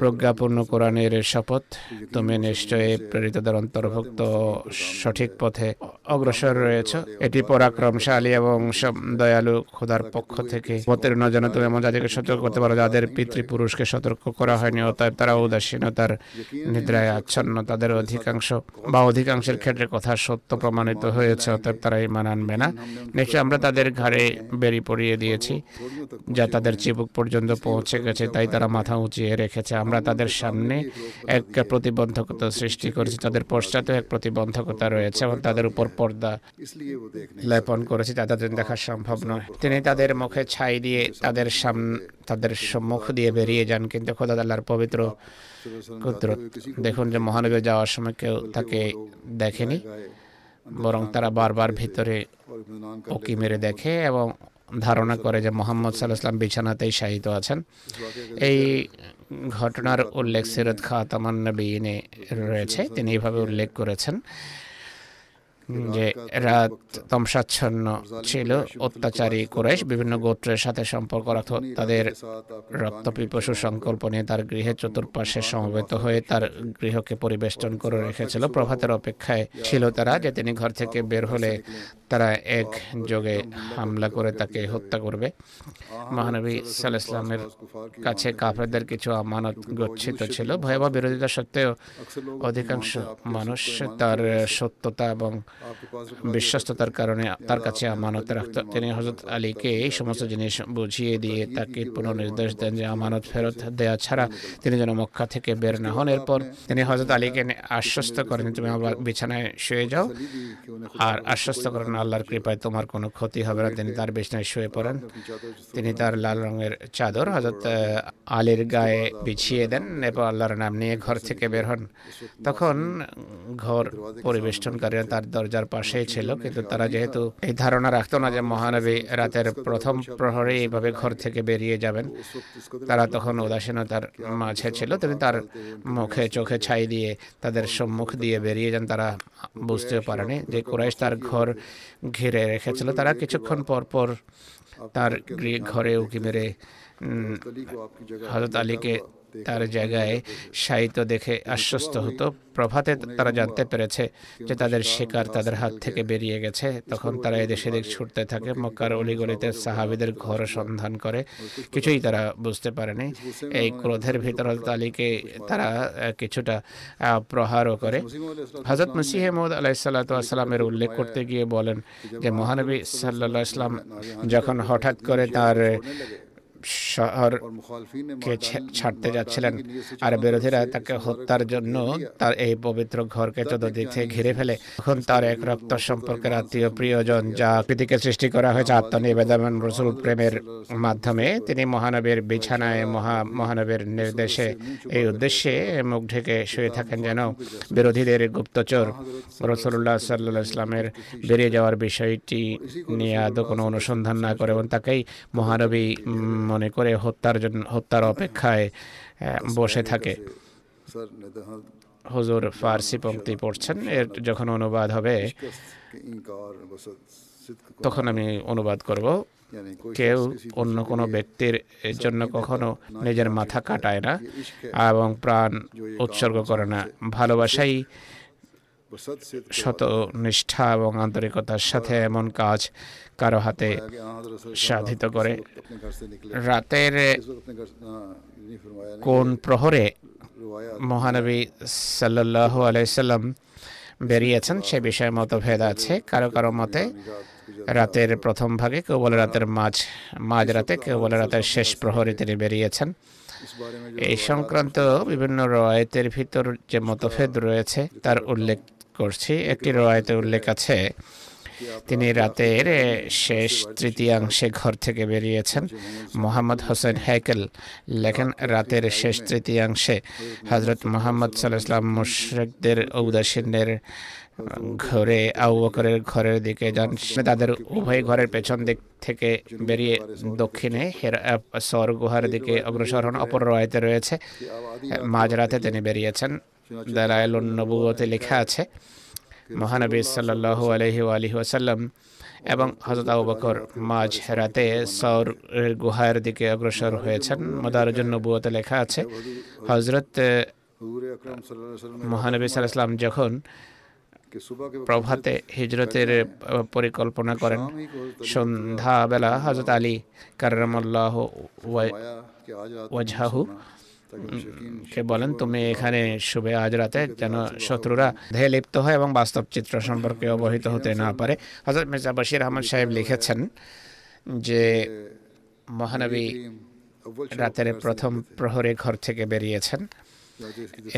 প্রজ্ঞাপূর্ণ কোরআনের শপথ। তুমি নিশ্চয়ই প্রেরিতদের অন্তর্ভুক্ত, সঠিক পথে অগ্রসর রয়েছ। এটি পরাক্রমশালী এবং দয়ালু খোদার পক্ষ থেকে। মতের নজনে তুমি এমন যাদেরকে সতর্ক করতে পারো যাদের পিতৃপুরুষকে সতর্ক করা হয়নি অতএব তারা উদাসীনতার নিদ্রায় আচ্ছন্ন। তাদের অধিকাংশ বা অধিকাংশের ক্ষেত্রে কথা সত্য প্রমাণিত হয়েছে, অতএব তারা ইমান আনবে না। নিশ্চয় আমরা তাদের ঘাড়ে বেরি পড়িয়ে দিয়েছি, যা তাদের চিবুক পর্যন্ত পৌঁছে গেছে, তাই তারা মাথা উঁচিয়ে রেখেছে। আমরা তাদের সামনে এক প্রতিবন্ধকতা সৃষ্টি করেছি, তাদের পশ্চাতে এক প্রতিবন্ধকতা রয়েছে এবং তাদের উপর পর্দা লেপন করেছি তাদের দেখা সম্ভব নয়। তিনি তাদের মুখে ছাই দিয়ে তাদের সামনে তাদের সম্মুখ দিয়ে বেরিয়ে যান, কিন্তু খোদা পবিত্র কুদরত দেখুন যে মহানবী যাওয়ার সময় কেউ তাকে দেখেনি, বরং তারা বারবার ভিতরে ওকি মেরে দেখে এবং ধারণা করে যে মোহাম্মদ সাল্লাহ ইসলাম বিছানাতেই শাহিত আছেন। এই ঘটনার উল্লেখ সিরত খাতামান নবীনে রয়েছে। তিনি এভাবে উল্লেখ করেছেন। যে এরা তমসাচ্ছন্ন ছিল। অত্যাচারী কোরেশ বিভিন্ন গোত্রের সাথে সম্পর্ক রাখত। তাদের রক্তপিপাসু সংকল্প নিয়ে তার গৃহে চতুর্পাশে সমবেত হয়ে তার গৃহকে পরিবেষ্টন করে রেখেছিল। প্রভাতের অপেক্ষায় ছিল তারা যে তিনি ঘর থেকে বের হলে তারা এক যোগে হামলা করে তাকে হত্যা করবে। মহানবী সাল্লাহ ইসলামের কাছে কাফেরদের কিছু আমানত গচ্ছিত ছিল। ভয়াবহ বিরোধিতা সত্ত্বেও অধিকাংশ মানুষ তার সত্যতা এবং বিশ্বস্ততার কারণে তার কাছে আমানত রাখত। তিনি হজরত আলীকে এই সমস্ত জিনিস বুঝিয়ে দিয়ে তাকে পুনর্নির্দেশ দেন যে আমানত ফেরত দেওয়া ছাড়া তিনি যেন মক্কা থেকে বের না হন। এরপর তিনি হজরত আলীকে আশ্বস্ত করেন, তুমি আবার বিছানায় শুয়ে যাও আর আশ্বস্ত করেন আল্লাহর কৃপায় তোমার কোনো ক্ষতি হবে না। তিনি তার বিছানায় শুয়ে পড়েন। তিনি তার লাল রঙের চাদর হজরত আলীর গায়ে বিছিয়ে দেন, এরপর আল্লাহর নাম নিয়ে ঘর থেকে বের হন। তখন ঘর পরিবেষ্টনকারীরা তার দর দরজার পাশে ছিল কিন্তু তারা যেহেতু এই ধারণা রাখতো না যে মহানবী রাতের প্রথম প্রহরে এইভাবে ঘর থেকে বেরিয়ে যাবেন। তারা তখন উদাসীনতার মাঝে ছিল তিনি তার মুখে চোখে ছাই দিয়ে তাদের সম্মুখ দিয়ে বেরিয়ে যান। তারা বুঝতেও পারেনি যে কুরাইশ তার ঘর ঘিরে রেখেছিল। তারা কিছুক্ষণ পর পর তার ঘরে উঁকি মেরে হজরত আলীকে তার জায়গায় শায়িত দেখে আশ্বস্ত হতো। প্রভাতে তারা জানতে পেরেছে যে তাদের শিকার তাদের হাত থেকে বেরিয়ে গেছে। তখন তারা এদেশে দিক ছুটতে থাকে। মক্কার অলিগলিতে সাহাবিদের ঘর সন্ধান করে। কিছুই তারা বুঝতে পারেনি। এই ক্রোধের ভিতর আলীকে তারা কিছুটা প্রহারও করে। হজরত মসিহ মৌদ আলাইসাল্লামের উল্লেখ করতে গিয়ে বলেন যে, মহানবী সাল্লাহ ইসলাম যখন হঠাৎ করে তার শহরকে ছাড়তে যাচ্ছিলেন। আর বিরোধীরা তাকে হত্যার জন্য তার এই পবিত্র ঘরকে চতুর্দিক থেকে ঘিরে ফেলে। তখন তার এক রক্ত সম্পর্কের আত্মীয় প্রিয়জন যা কৃতিকে সৃষ্টি করা হয়েছে, আত্মনিবেদন, রসুল প্রেমের মাধ্যমে, তিনি মহানবীর বিছানায় মহা মহানবীর নির্দেশে এই উদ্দেশ্যে মুখ ঢেকে শুয়ে থাকেন যেন বিরোধীদের গুপ্তচর। রসুল্লাহ সাল্লাহ ইসলামের বেরিয়ে যাওয়ার বিষয়টি নিয়ে আদৌ কোনো অনুসন্ধান না করে এবং তাকেই মহানবী মনে করে হত্যার জন্য হত্যার অপেক্ষায় বসে থাকে। হুজুর ফার্সি পঙ্ক্তি পড়ছেন এর যখন অনুবাদ হবে তখন আমি অনুবাদ করব। কেউ অন্য কোনো ব্যক্তির জন্য কখনো নিজের মাথা কাটায় না এবং প্রাণ উৎসর্গ করে না। ভালোবাসাই শত নিষ্ঠা এবং আন্তরিকতার সাথে এমন কাজ কারও হাতে সাধিত করে। রাতের কোন প্রহরে মহানবী সাল্লাহ আলাইসাল্লাম বেরিয়েছেন সে বিষয়ে মতভেদ আছে। কারও কারও মতে রাতের প্রথম ভাগে, কেউ বলে রাতের মাঝ মাঝ রাতে কেউ বলে রাতের শেষ প্রহরে তিনি বেরিয়েছেন। এই সংক্রান্ত বিভিন্ন রয়েতের ভিতর যে মতভেদ রয়েছে, তার উল্লেখ করছি। একটি রয়েতে উল্লেখ আছে তিনি রাতের শেষ তৃতীয়াংশে ঘর থেকে বেরিয়েছেন মোহাম্মদ হোসেন হ্যাকেল লেখেন রাতের শেষ তৃতীয়াংশে হজরত মোহাম্মদ সাল্লাহ ইসলাম মুশরিকদের ঔদাসীনের ঘরে আবু বকরের ঘরের দিকে যান। তাদের উভয় ঘরের পেছন দিক থেকে বেরিয়ে দক্ষিণে হেরা সর গুহার দিকে অগ্রসর হন। অপর রয়েতে রয়েছে মাঝরাতে তিনি বেরিয়েছেন। দালায়ল নবুয়তে লেখা আছে, মহানবী সাল্লাহ আলহি আলহি ওয়াসাল্লাম এবং হজরত আবু বকর মাঝ রাতে সৌর গুহার দিকে অগ্রসর হয়েছেন। জন্য নবুয়তে লেখা আছে হজরত মহানবী সাল্লাম যখন প্রভাতে হিজরতের পরিকল্পনা করেন, সন্ধ্যাবেলা হজরত আলী কার্রামাল্লাহ ওয়াজহাহু কে বলেন তুমি এখানে শুভে আজ রাতে যেন শত্রুরা ধেয়ে লিপ্ত হয় এবং বাস্তব চিত্র সম্পর্কে অবহিত হতে না পারে। হজরত মির্জা বশির আহমদ সাহেব লিখেছেন যে মহানবী রাতের প্রথম প্রহরে ঘর থেকে বেরিয়েছেন।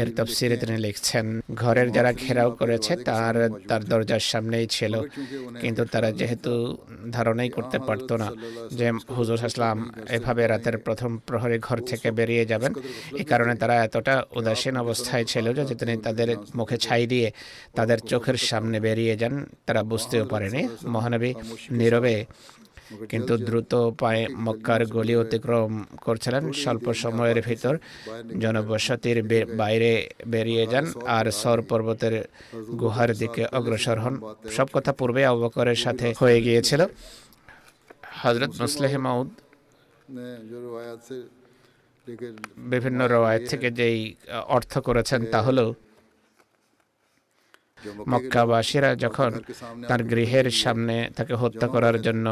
এর তফসিরে তিনি লিখছেন, ঘরের যারা ঘেরাও করেছে, তার তার দরজার সামনেই ছিল। কিন্তু তারা যেহেতু ধারণাই করতে পারতো না যে হুজুর আসলাম এভাবে রাতের প্রথম প্রহরে ঘর থেকে বেরিয়ে যাবেন এই কারণে তারা এতটা উদাসীন অবস্থায় ছিল যে তিনি তাদের মুখে ছাই দিয়ে তাদের চোখের সামনে বেরিয়ে যান, তারা বুঝতেও পারেনি। মহানবী নীরবে কিন্তু দ্রুত পায়ে মক্কার গলি অতিক্রম করছিলেন স্বল্প সময়ের ভিতর জনবসতির বাইরে বেরিয়ে যান আর সর পর্বতের গুহার দিকে অগ্রসর হন। সব কথা পূর্বে অবকরের সাথে হয়ে গিয়েছিল। হজরত মুসলেহ মাউদ বিভিন্ন রায়ত থেকে যেই অর্থ করেছেন তা হলো মক্কাবাসীরা যখন তার গৃহের সামনে তাকে হত্যা করার জন্য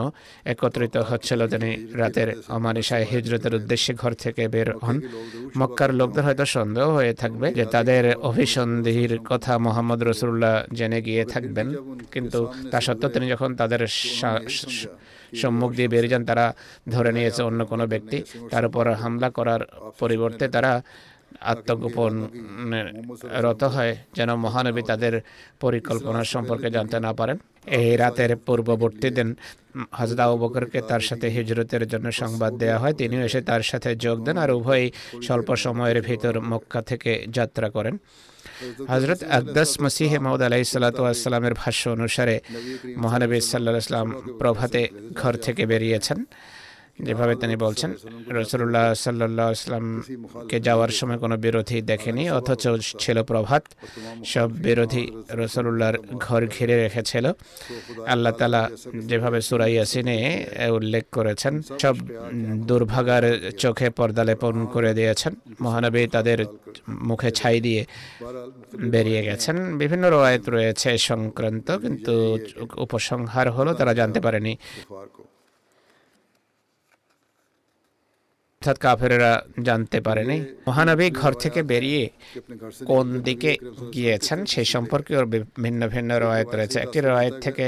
একত্রিত হচ্ছিল, তিনি রাতের অমানিসায় হিজরতের উদ্দেশ্যে ঘর থেকে বের হন। মক্কার লোকদের হয়তো সন্দেহ হয়ে থাকবে যে তাদের অভিসন্ধির কথা মোহাম্মদ রসুল্লাহ জেনে গিয়ে থাকবেন। কিন্তু তা সত্ত্বেও তিনি যখন তাদের সম্মুখ দিয়ে বেরিয়ে যান, তারা ধরে নিয়েছে অন্য কোনো ব্যক্তি। তার উপর হামলা করার পরিবর্তে তারা আত্মগোপন রত হয় যেন মহানবী তাদের পরিকল্পনা সম্পর্কে জানতে না পারেন। এই রাতের পূর্ববর্তী দিন হজরত আবু বকরকে তার সাথে হিজরতের জন্য সংবাদ দেওয়া হয়। তিনিও এসে তার সাথে যোগ দেন আর উভয়ই স্বল্প সময়ের ভিতর মক্কা থেকে যাত্রা করেন। হজরত আকদাস মসিহ মাউদ আলাহি সাল্লাতামের ভাষ্য অনুসারে মহানবী সাল্লাহ ইসলাম প্রভাতে ঘর থেকে বেরিয়েছেন। যেভাবে তিনি বলছেন রসুল্লাহ সাল্লাহ ইসলামকে যাওয়ার সময় কোনো বিরোধী দেখেনি, অথচ ছিল প্রভাত। সব বিরোধী রসুল্লাহর ঘর ঘিরে রেখেছিল। আল্লাহ তালা যেভাবে সুরাই ইয়াসিনে উল্লেখ করেছেন, সব দুর্ভাগার চোখে পর্দা লেপন করে দিয়েছেন। মহানবী তাদের মুখে ছাই দিয়ে বেরিয়ে গেছেন। বিভিন্ন রয়েত রয়েছে সংক্রান্ত, কিন্তু উপসংহার হলো তারা জানতে পারেনি। অর্থাৎ কাফেরেরা জানতে পারেনি। মহানবী ঘর থেকে বেরিয়ে কোন দিকে গিয়েছেন সেই সম্পর্কে ওর ভিন্ন ভিন্ন রয়েত রয়েছে। একটি রয়েত থেকে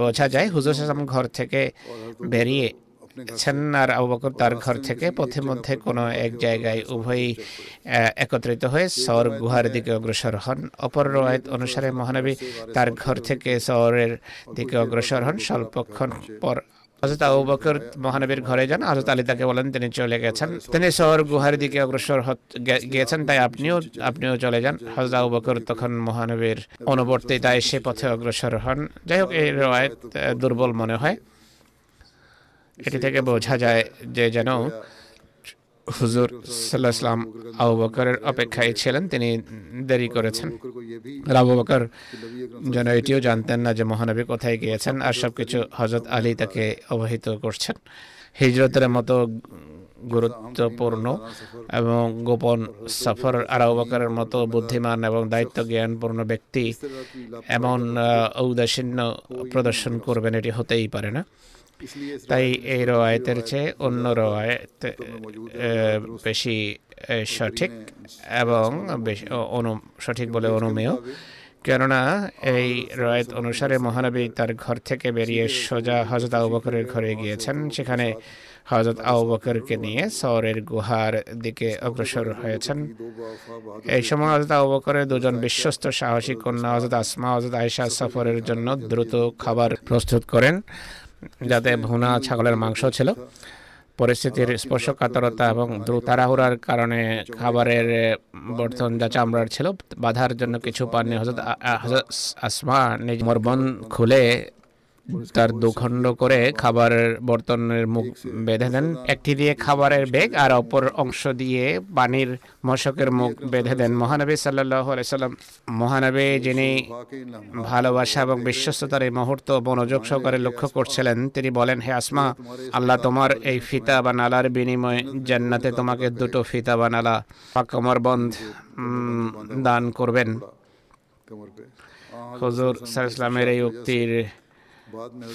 বোঝা যায় হুজুর সালাম ঘর থেকে বেরিয়ে আর আবু বকর তার ঘর থেকে পথে মধ্যে কোনো এক জায়গায় উভয়ই একত্রিত হয়ে সর গুহার দিকে অগ্রসর হন। অপর রয়েত অনুসারে মহানবী তার ঘর থেকে সরের দিকে অগ্রসর হন। স্বল্পক্ষণ পর হজরত আবু বকর মহানবীর ঘরে যান। হজরত আলী তাকে বলেন, তিনি চলে গেছেন। তিনি শহর গুহার দিকে অগ্রসর গিয়েছেন, তাই আপনিও আপনিও চলে যান। হজরত আবু বকর তখন মহানবীর অনুবর্তিতায় সে পথে অগ্রসর হন। যাই হোক, এই রয়েত দুর্বল মনে হয়। এটি থেকে বোঝা যায় যে যেন হুজুর সাল্লাহ ইসলাম আবু বকরের অপেক্ষায় ছিলেন, তিনি দেরি করেছেন। আবু বকর যেন এটিও জানতেন না যে মহানবী কোথায় গিয়েছেন আর সব কিছু হজরত আলী তাকে অবহিত করছেন। হিজরতের মতো গুরুত্বপূর্ণ এবং গোপন সফর আরাউবাকারের মতো বুদ্ধিমান এবং দায়িত্ব জ্ঞানপূর্ণ ব্যক্তি এমন ঔদাসীন্য প্রদর্শন করবেন এটি হতেই পারে না। তাই এই রোয়ায়তের চেয়ে অন্য রোয়ায়ত বেশি সঠিক এবং সঠিক বলে অনুমেয়। কেননা এই রয়েত অনুসারে মহানবী তার ঘর থেকে বেরিয়ে সোজা হজরত আউবকরের ঘরে গিয়েছেন। সেখানে হজরত আউবকরকে নিয়ে শহরের গুহার দিকে অগ্রসর হয়েছেন। এই সময় হজরত আউবকরের দুজন বিশ্বস্ত সাহসী কন্যা হজরত আসমা হজরত আয়েশা সফরের জন্য দ্রুত খাবার প্রস্তুত করেন যাতে ভুনা ছাগলের মাংস ছিল। পরিস্থিতির স্পর্শকাতরতা এবং তাড়াহুড়ার কারণে খাবারের বর্তন যা চামড়ার ছিল, বাধার জন্য কিছু পাননি হজরত আসমা নিজ মরবন খুলে তার দুখণ্ড করে খাবারের বর্তনের মুখ বেঁধে দেন। একটি দিয়ে খাবারের বেগ আর অপর অংশ দিয়ে পানির মশকের মুখ বেঁধে দেন। মহানবী সাল্লাম মহানবী যিনি ভালোবাসা এবং বিশ্বস্ততার এই মুহূর্ত মনোযোগ সহকারে লক্ষ্য করছিলেন তিনি বলেন হে আসমা আল্লাহ তোমার এই ফিতা বা নালার বিনিময়ে জান্নাতে তোমাকে দুটো ফিতা বা নালা বা কমরবন্ধ দান করবেন। হজুর সাল্লামের এই উক্তির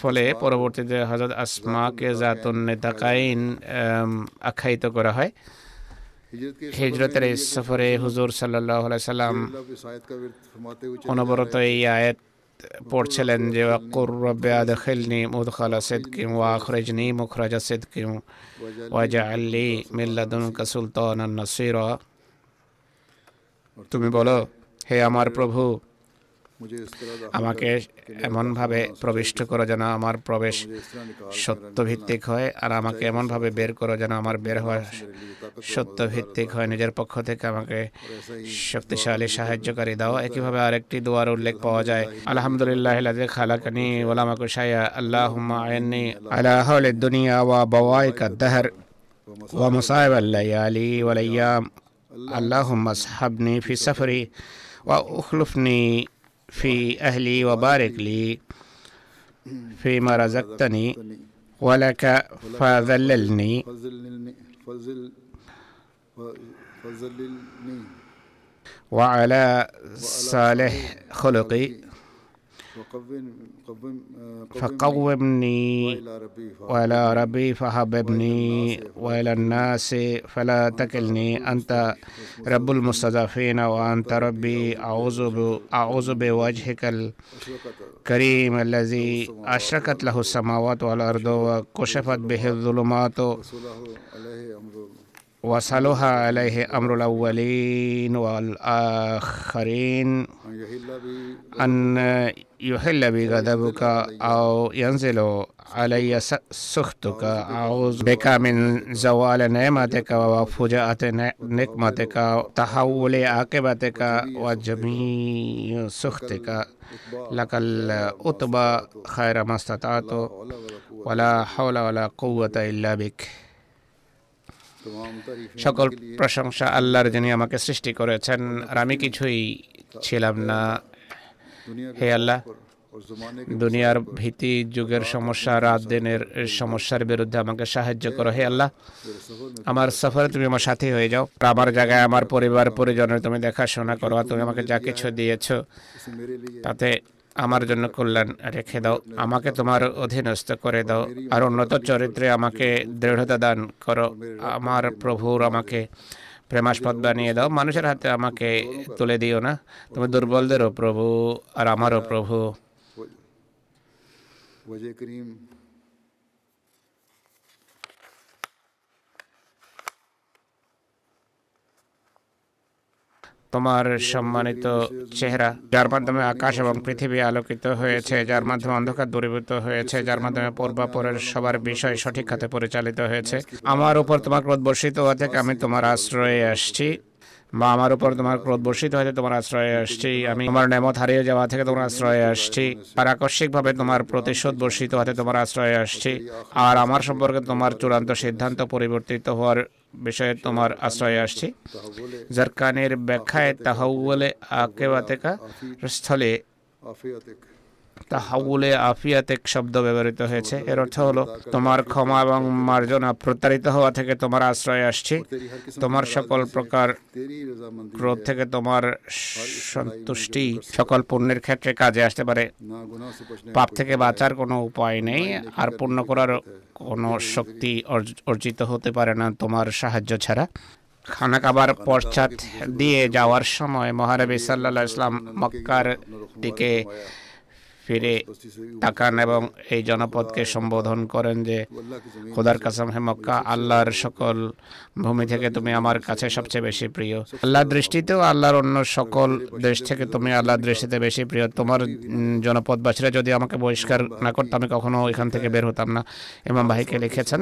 ফলে পরবর্তীতে হজরত আসমাকে জাতুন নেতাকাইন আখ্যায়িত করা হয়। হিজরতের এই সফরে হুজুর সাল্লাহ সাল্লাম অনবরত এই আয়াত পড়ছিলেন যে ওয়াকুর রব্বে আদখিলনি মুদখালা সিদকিম ওয়া আখরিজনি মুখরাজা সিদকিম ওয়া জাআলনি মিন লাদুনকা সুলতানান নাসির। তুমি বলো হে আমার প্রভু আমাকে এমনভাবে প্রবিষ্ট করো যেন আমার প্রবেশ সত্যভিত্তিক হয় আর আমাকে এমনভাবে বের করো যেন আমার বের হওয়া সত্যভিত্তিক হয়। নিজের পক্ষ থেকে আমাকে শক্তিশালী সাহায্যকারী দাও। একইভাবে আরেকটি দোয়ার উল্লেখ পাওয়া যায়। আলহামদুলিল্লাহ খালাকানি ওলামাকু শায়া আল্লাহ। আয়নি আলাহ দুনিয়া ওয়া বাওয়াইকা দাহর ওয়া আল্লাহ আলী ওয়ালাইয়াম আল্লাহুম্মা আসহাবনি ফি সফরি। ওয়া উখলুফনি في أهلي وبارك لي فيما رزقتني ولك فذللني. وعلى صالح خلقي. فقومني. إلى ربي وإلى ربي فحببني وإلى الناس فلا تكلني. أنت رب المستضعفين. وأنت ربي. أعوذ أعوذ بوجهك الكريم الذي أشرقت له السماوات والأرض وكشفت به الظلمات. وصلها عليه أمر الأولين والآخرين أن يحل بغضبك أو ينزل علي سخطك. أعوذ بك من زوال نعمتك وفجاءة نقمتك تحول عاقبتك وجميع سخطك. لك الأطبى خير ما استطعت ولا حول ولا قوة إلا بك. সকল প্রশংসা আল্লাহর যিনি আমাকে সৃষ্টি করেছেন, আর আমি কিছুই ছিলাম না। হে আল্লাহ, দুনিয়ার ভীতি, যুগের সমস্যা, রাত দিনের সমস্যার বিরুদ্ধে আমাকে সাহায্য করো। হে আল্লাহ, আমার সফরে তুমি আমার সাথে হয়ে যাও আমার জায়গায় আমার পরিবার, পরিজনের তুমি দেখাশোনা করো তুমি আমাকে যা কিছু দিয়েছ, তাতে আমার জন্য কল্যাণ রেখে দাও। আমাকে তোমার অধীনস্থ করে দাও। আর উন্নত চরিত্রে আমাকে দৃঢ়তা দান করো। আমার প্রভুর আমাকে প্রেমাস্পদ বানিয়ে দাও। মানুষের হাতে আমাকে তুলে দিও না। তুমি দুর্বলদেরও প্রভু আর আমারও প্রভু। তোমার সম্মানিত চেহারা, যার মাধ্যমে আকাশ এবং পৃথিবী আলোকিত হয়েছে, যার মাধ্যমে অন্ধকার দূরীভূত হয়েছে, যার মাধ্যমে পূর্বাপরের সবার বিষয় সঠিক খাতে পরিচালিত হয়েছে। আমার উপর তোমার ক্রোধ বর্ষিত হওয়া থেকে আমি তোমার আশ্রয়ে আসছি। বা আমার উপর তোমার ক্রোধ বর্ষিত হয়েছে তোমার আশ্রয়ে আসছি। আমি তোমার নেমত হারিয়ে যাওয়া থেকে তোমার আশ্রয়ে আসছি। আর আকস্মিকভাবে তোমার প্রতিশোধ বর্ষিত হতে তোমার আশ্রয়ে আসছি। আর আমার সম্পর্কে তোমার চূড়ান্ত সিদ্ধান্ত পরিবর্তিত হওয়ার বিষয়ে তোমার আশ্রয়ে আসছি। জারকানের ব্যাখ্যায় তাহাউলে আকেবাতেকা স্থলে তাহাউলে আফিয়াত এক শব্দ ব্যবহৃত হয়েছে। এর অর্থ হলো, তোমার ক্ষমা এবং মার্জনা প্রতারিত হওয়া থেকে তোমার আশ্রয় আসছি। তোমার সকল প্রকার ক্রোধ থেকে তোমার সন্তুষ্টি সকল পুণ্যের ক্ষেত্রে কাজে আসতে পারে। পাপ থেকে বাঁচার কোনো উপায় নেই, আর পূর্ণ করার কোনো শক্তি অর্জিত হতে পারে না তোমার সাহায্য ছাড়া। খানা খাবার পশ্চাৎ দিয়ে যাওয়ার সময় মহারবী সাল্লাহ ইসলাম মক্কার দিকে ফিরে তাকান এবং এই জনপদকে সম্বোধন করেন যে, খোদার কাসাম হে মক্কা, আল্লাহর সকল ভূমি থেকে তুমি আমার কাছে সবচেয়ে বেশি প্রিয়। আল্লাহর দৃষ্টিতেও আল্লাহর অন্য সকল দেশ থেকে তুমি আল্লাহর দৃষ্টিতে বেশি প্রিয়। তোমার জনপদবাসীরা যদি আমাকে বহিষ্কার না করতো, আমি কখনো এখান থেকে বের হতাম না। ইমাম ভাইকে লিখেছেন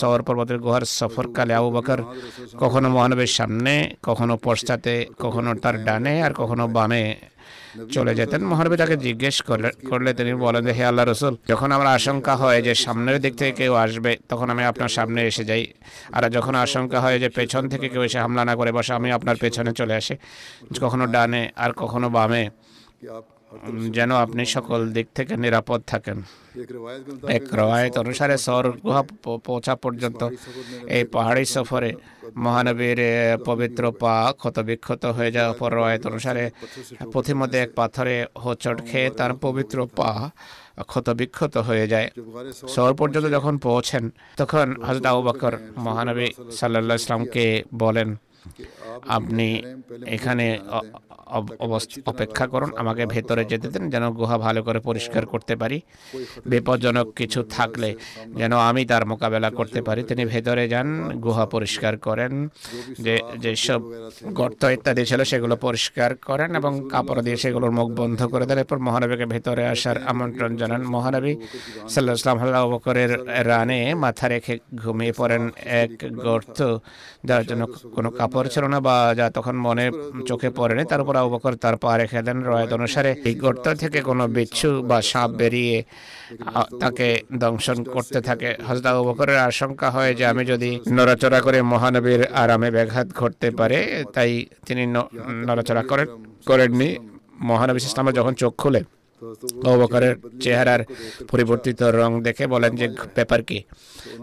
শহর পর্বতের গুহার সফরকালে আবু বকর কখনো মহানবীর সামনে, কখনো পশ্চাতে, কখনো তার ডানে, আর কখনো বামে চলে যেতেন। মহানবী তাকে জিজ্ঞেস করলে তিনি বলেন যে, হে আল্লাহ রসুল, যখন আমার আশঙ্কা হয় যে সামনের দিক থেকে কেউ আসবে, তখন আমি আপনার সামনে এসে যাই। আর যখন আশঙ্কা হয় যে পেছন থেকে কেউ এসে হামলা না করে বসে, আমি আপনার পেছনে চলে আসে। কখনো ডানে আর কখনো বামে। যেন আপনি সকল দিক থেকে নিরাপদ থাকেন। এক রায়ত অনুসারে সর গুহা পৌঁছা পর্যন্ত এই পাহাড়ি সফরে মহানবীর পবিত্র পা ক্ষতবিক্ষত হয়ে যাওয়া পর রায়ত অনুসারে পথিমধ্যে এক পাথরে হোচট খেয়ে তার পবিত্র পা ক্ষতবিক্ষত হয়ে যায়। শহর পর্যন্ত যখন পৌঁছেন, তখন হজরত আবু বকর মহানবী সাল্লাহ ইসলামকে বলেন আপনি এখানে অপেক্ষা করুন, আমাকে ভেতরে যেতে দেন, যেন গুহা ভালো করে পরিষ্কার করতে পারি। বিপজ্জনক কিছু থাকলে যেন আমি তার মোকাবেলা করতে পারি। তিনি ভেতরে যান, গুহা পরিষ্কার করেন, যে যেসব গর্ত ইত্যাদি ছিল সেগুলো পরিষ্কার করেন এবং কাপড় দিয়ে সেগুলোর মুখ বন্ধ করে দেন। এরপর মহানবীকে ভেতরে আসার আমন্ত্রণ জানান। মহানবী সাল্লাহ ইসলাম আল্লাহ বকরের রানে মাথা রেখে ঘুমিয়ে পড়েন। এক গর্ত যার জন্য কোনো কাপড় ছিল না বা যা তখন মনে চোখে পড়েনি তার উপর তার পা রেখে দেন রয়েত অনুসারে এই গর্ত থেকে কোনো বিচ্ছু বা সাপ বেরিয়ে তাকে দংশন করতে থাকে। হজরত আবু বকরের আশঙ্কা হয় যে আমি যদি নড়াচড়া করে মহানবীর আরামে ব্যাঘাত ঘটতে পারে, তাই তিনি নড়াচড়া করেন, করেননি। মহানবী ইসলামের যখন চোখ খুলে অবকারের চেহারার পরিবর্তিত রং দেখে বলেন যে ব্যাপার কি।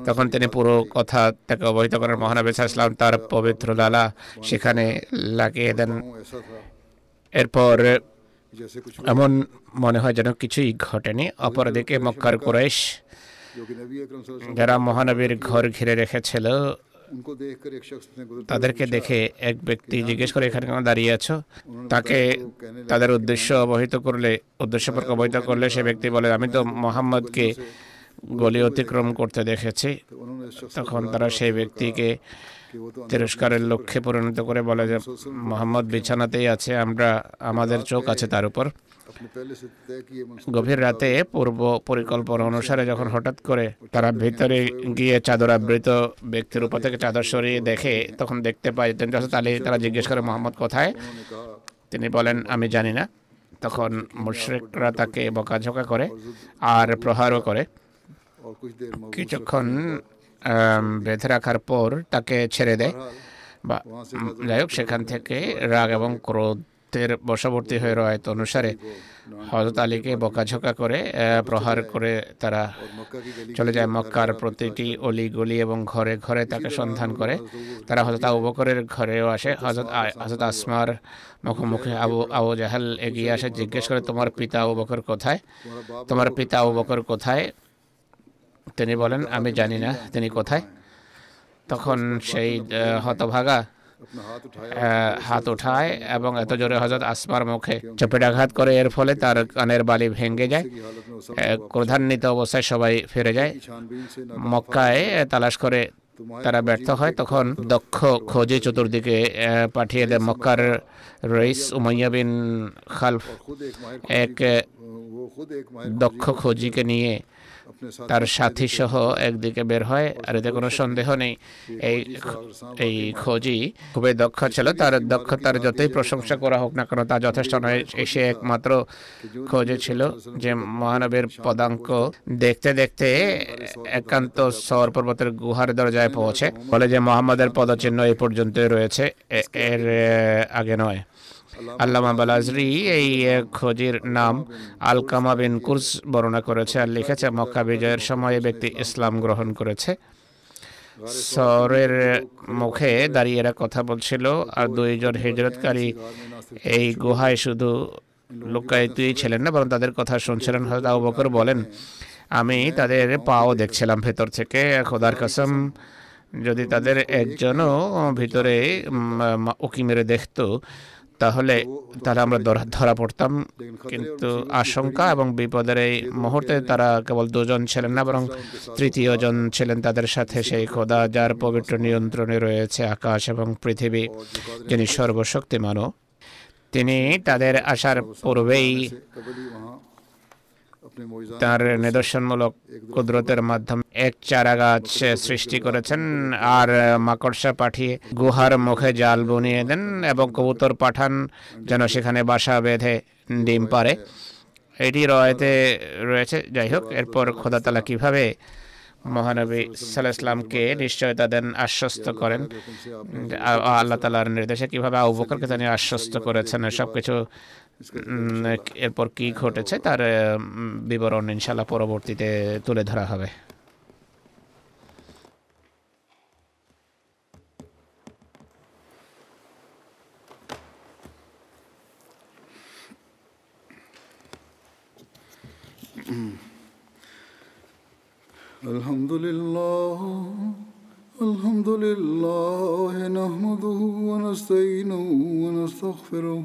তখন তিনি পুরো কথা তাকে অবহিত করেন, মহানবী ইসলাম তার পবিত্র লালা সেখানে লাগিয়ে দেন। এরপর এমন মনে হয় যেন কিছুই ঘটেনি। অপরদিকে মক্কার কুরাইশ যারা মহানবীর ঘর ঘিরে রেখেছিল তাদেরকে দেখে এক ব্যক্তি জিজ্ঞেস করে এখানে কেন দাঁড়িয়ে আছো? তাকে তাদের উদ্দেশ্য অবহিত করলে উদ্দেশ্য অবহিত করলে সে ব্যক্তি বলে আমি তো মোহাম্মদকে গলি অতিক্রম করতে দেখেছি। তখন তারা সেই ব্যক্তিকে তিরস্কারের লক্ষ্যে পরিণত করে বলে যে, মোহাম্মদ বিছানাতেই আছে, আমরা, আমাদের চোখ আছে তার উপর। গভীর রাতে পূর্ব পরিকল্পনা অনুসারে যখন হঠাৎ করে তারা ভিতরে গিয়ে চাদর আবৃত ব্যক্তির উপর থেকে চাদর সরিয়ে দেখে, তখন দেখতে পায় তিনি তাহলে তারা জিজ্ঞেস করে, মোহাম্মদ কোথায়? তিনি বলেন, আমি জানি না। তখন মুশরেকরা তাকে বকাঝকা করে আর প্রহারও করে। কিছুক্ষণ বেঁধে রাখার পর তাকে ছেড়ে দেয়। বা যাই হোক সেখান থেকে রাগ এবং ক্রোধের বশবর্তী হয়ে রয়েত অনুসারে হজরত আলীকে বকাঝোকা করে প্রহার করে তারা চলে যায় মক্কার প্রতিটি অলি গলি এবং ঘরে ঘরে তাকে সন্ধান করে। তারা হজরত আবু বকরের ঘরেও আসে। হজরত হজরত আসমার মুখোমুখি আবু আবু জাহাল এগিয়ে আসে, জিজ্ঞেস করে, তোমার পিতা আবু বকর কোথায়? তোমার পিতা আবু বকর কোথায়? তিনি বলেন, আমি জানি না তিনি কোথায়। তখন সেই হতভাগা হাত উঠায় এবং এত জোরে হজরত আসমার মুখে চপেটাঘাত করে। এর ফলে তার কানের বালি ভেঙে যায় ক্রধান্বিত অবস্থায় সবাই ফিরে যায়। মক্কায় তালাশ করে তারা ব্যর্থ হয়। তখন দক্ষ খোঁজে চতুর্দিকে পাঠিয়ে দেয়। মক্কার রইস উমাইয়া বিন খালফ, এক দক্ষ খোঁজিকে নিয়ে তার সাথী সহ একদিকে বের হয়, আর এতে কোনো সন্দেহ নেই। এই এই খোঁজি খুবই দক্ষ ছিল। তার দক্ষতার যতই প্রশংসা করা হোক না কেন, তা যথেষ্ট নয়। সে একমাত্র খোঁজে ছিল যে মহানবের পদাঙ্ক দেখতে দেখতে একান্ত সর পর্বতের গুহার দরজায় পৌঁছে। বলে যে, মোহাম্মদের পদচিহ্ন এই পর্যন্তই রয়েছে। এর আগে নয়। আল্লামা বালাজরি এই খোঁজির নাম আলকামা বিন কুরস বর্ণনা করেছে আর লিখেছে, মক্কা বিজয়ের সময় ব্যক্তি ইসলাম গ্রহণ করেছে। সরের মুখে দাঁড়িয়ে এরা কথা বলছিল আর দুইজন হিজরতকারী এই গুহায় শুধু লুকায়িতই ছিলেন না, বরং তাদের কথা শুনছিলেন। হয়তো আবু বকর বলেন, আমি তাদের পাও দেখছিলাম ভেতর থেকে, খোদার কসম, যদি তাদের একজনও ভিতরে উকি মেরে দেখতো তাহলে তাহলে আমরা ধরা- ধরা পড়তাম কিন্তু আশঙ্কা এবং বিপদের এই মুহূর্তে তারা কেবল দুজন ছিলেন না বরং তৃতীয় জন ছিলেন তাদের সাথে সেই খোদা যার পবিত্র নিয়ন্ত্রণে রয়েছে আকাশ এবং পৃথিবী যিনি সর্বশক্তিমানও তিনি তাদের আসার পূর্বেই তার নিদর্শনমূলক কুদরতের মাধ্যমে এক চারা গাছ সৃষ্টি করেছেন আর মাকড়সা পাঠিয়ে গুহার মুখে জাল বুনিয়ে দেন এবং কবুতর পাঠান যেন সেখানে বাসা বেঁধে ডিম পারে এটি রয়েতে রয়েছে। যাই হোক এরপর খোদা তালা কীভাবে মহানবী সাল্লাহ ইসলামকে নিশ্চয়তা দেন আশ্বস্ত করেন আল্লাহ তালার নির্দেশে কীভাবে আবু বকরকে তিনি আশ্বস্ত করেছেন সব কিছু এরপর কি ঘটেছে তার উম, বিবরণ ইনশাল্লাহ পরবর্তীতে তুলে ধরা হবে الحمد لله الحمد لله نحمده ونستعينه ونستغفره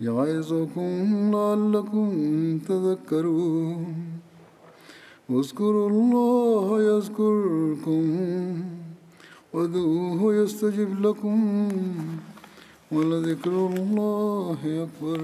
يعظكم لعلكم تذكرون. اذكروا الله يذكركم وادعوه يستجب لكم ولذكر الله أكبر.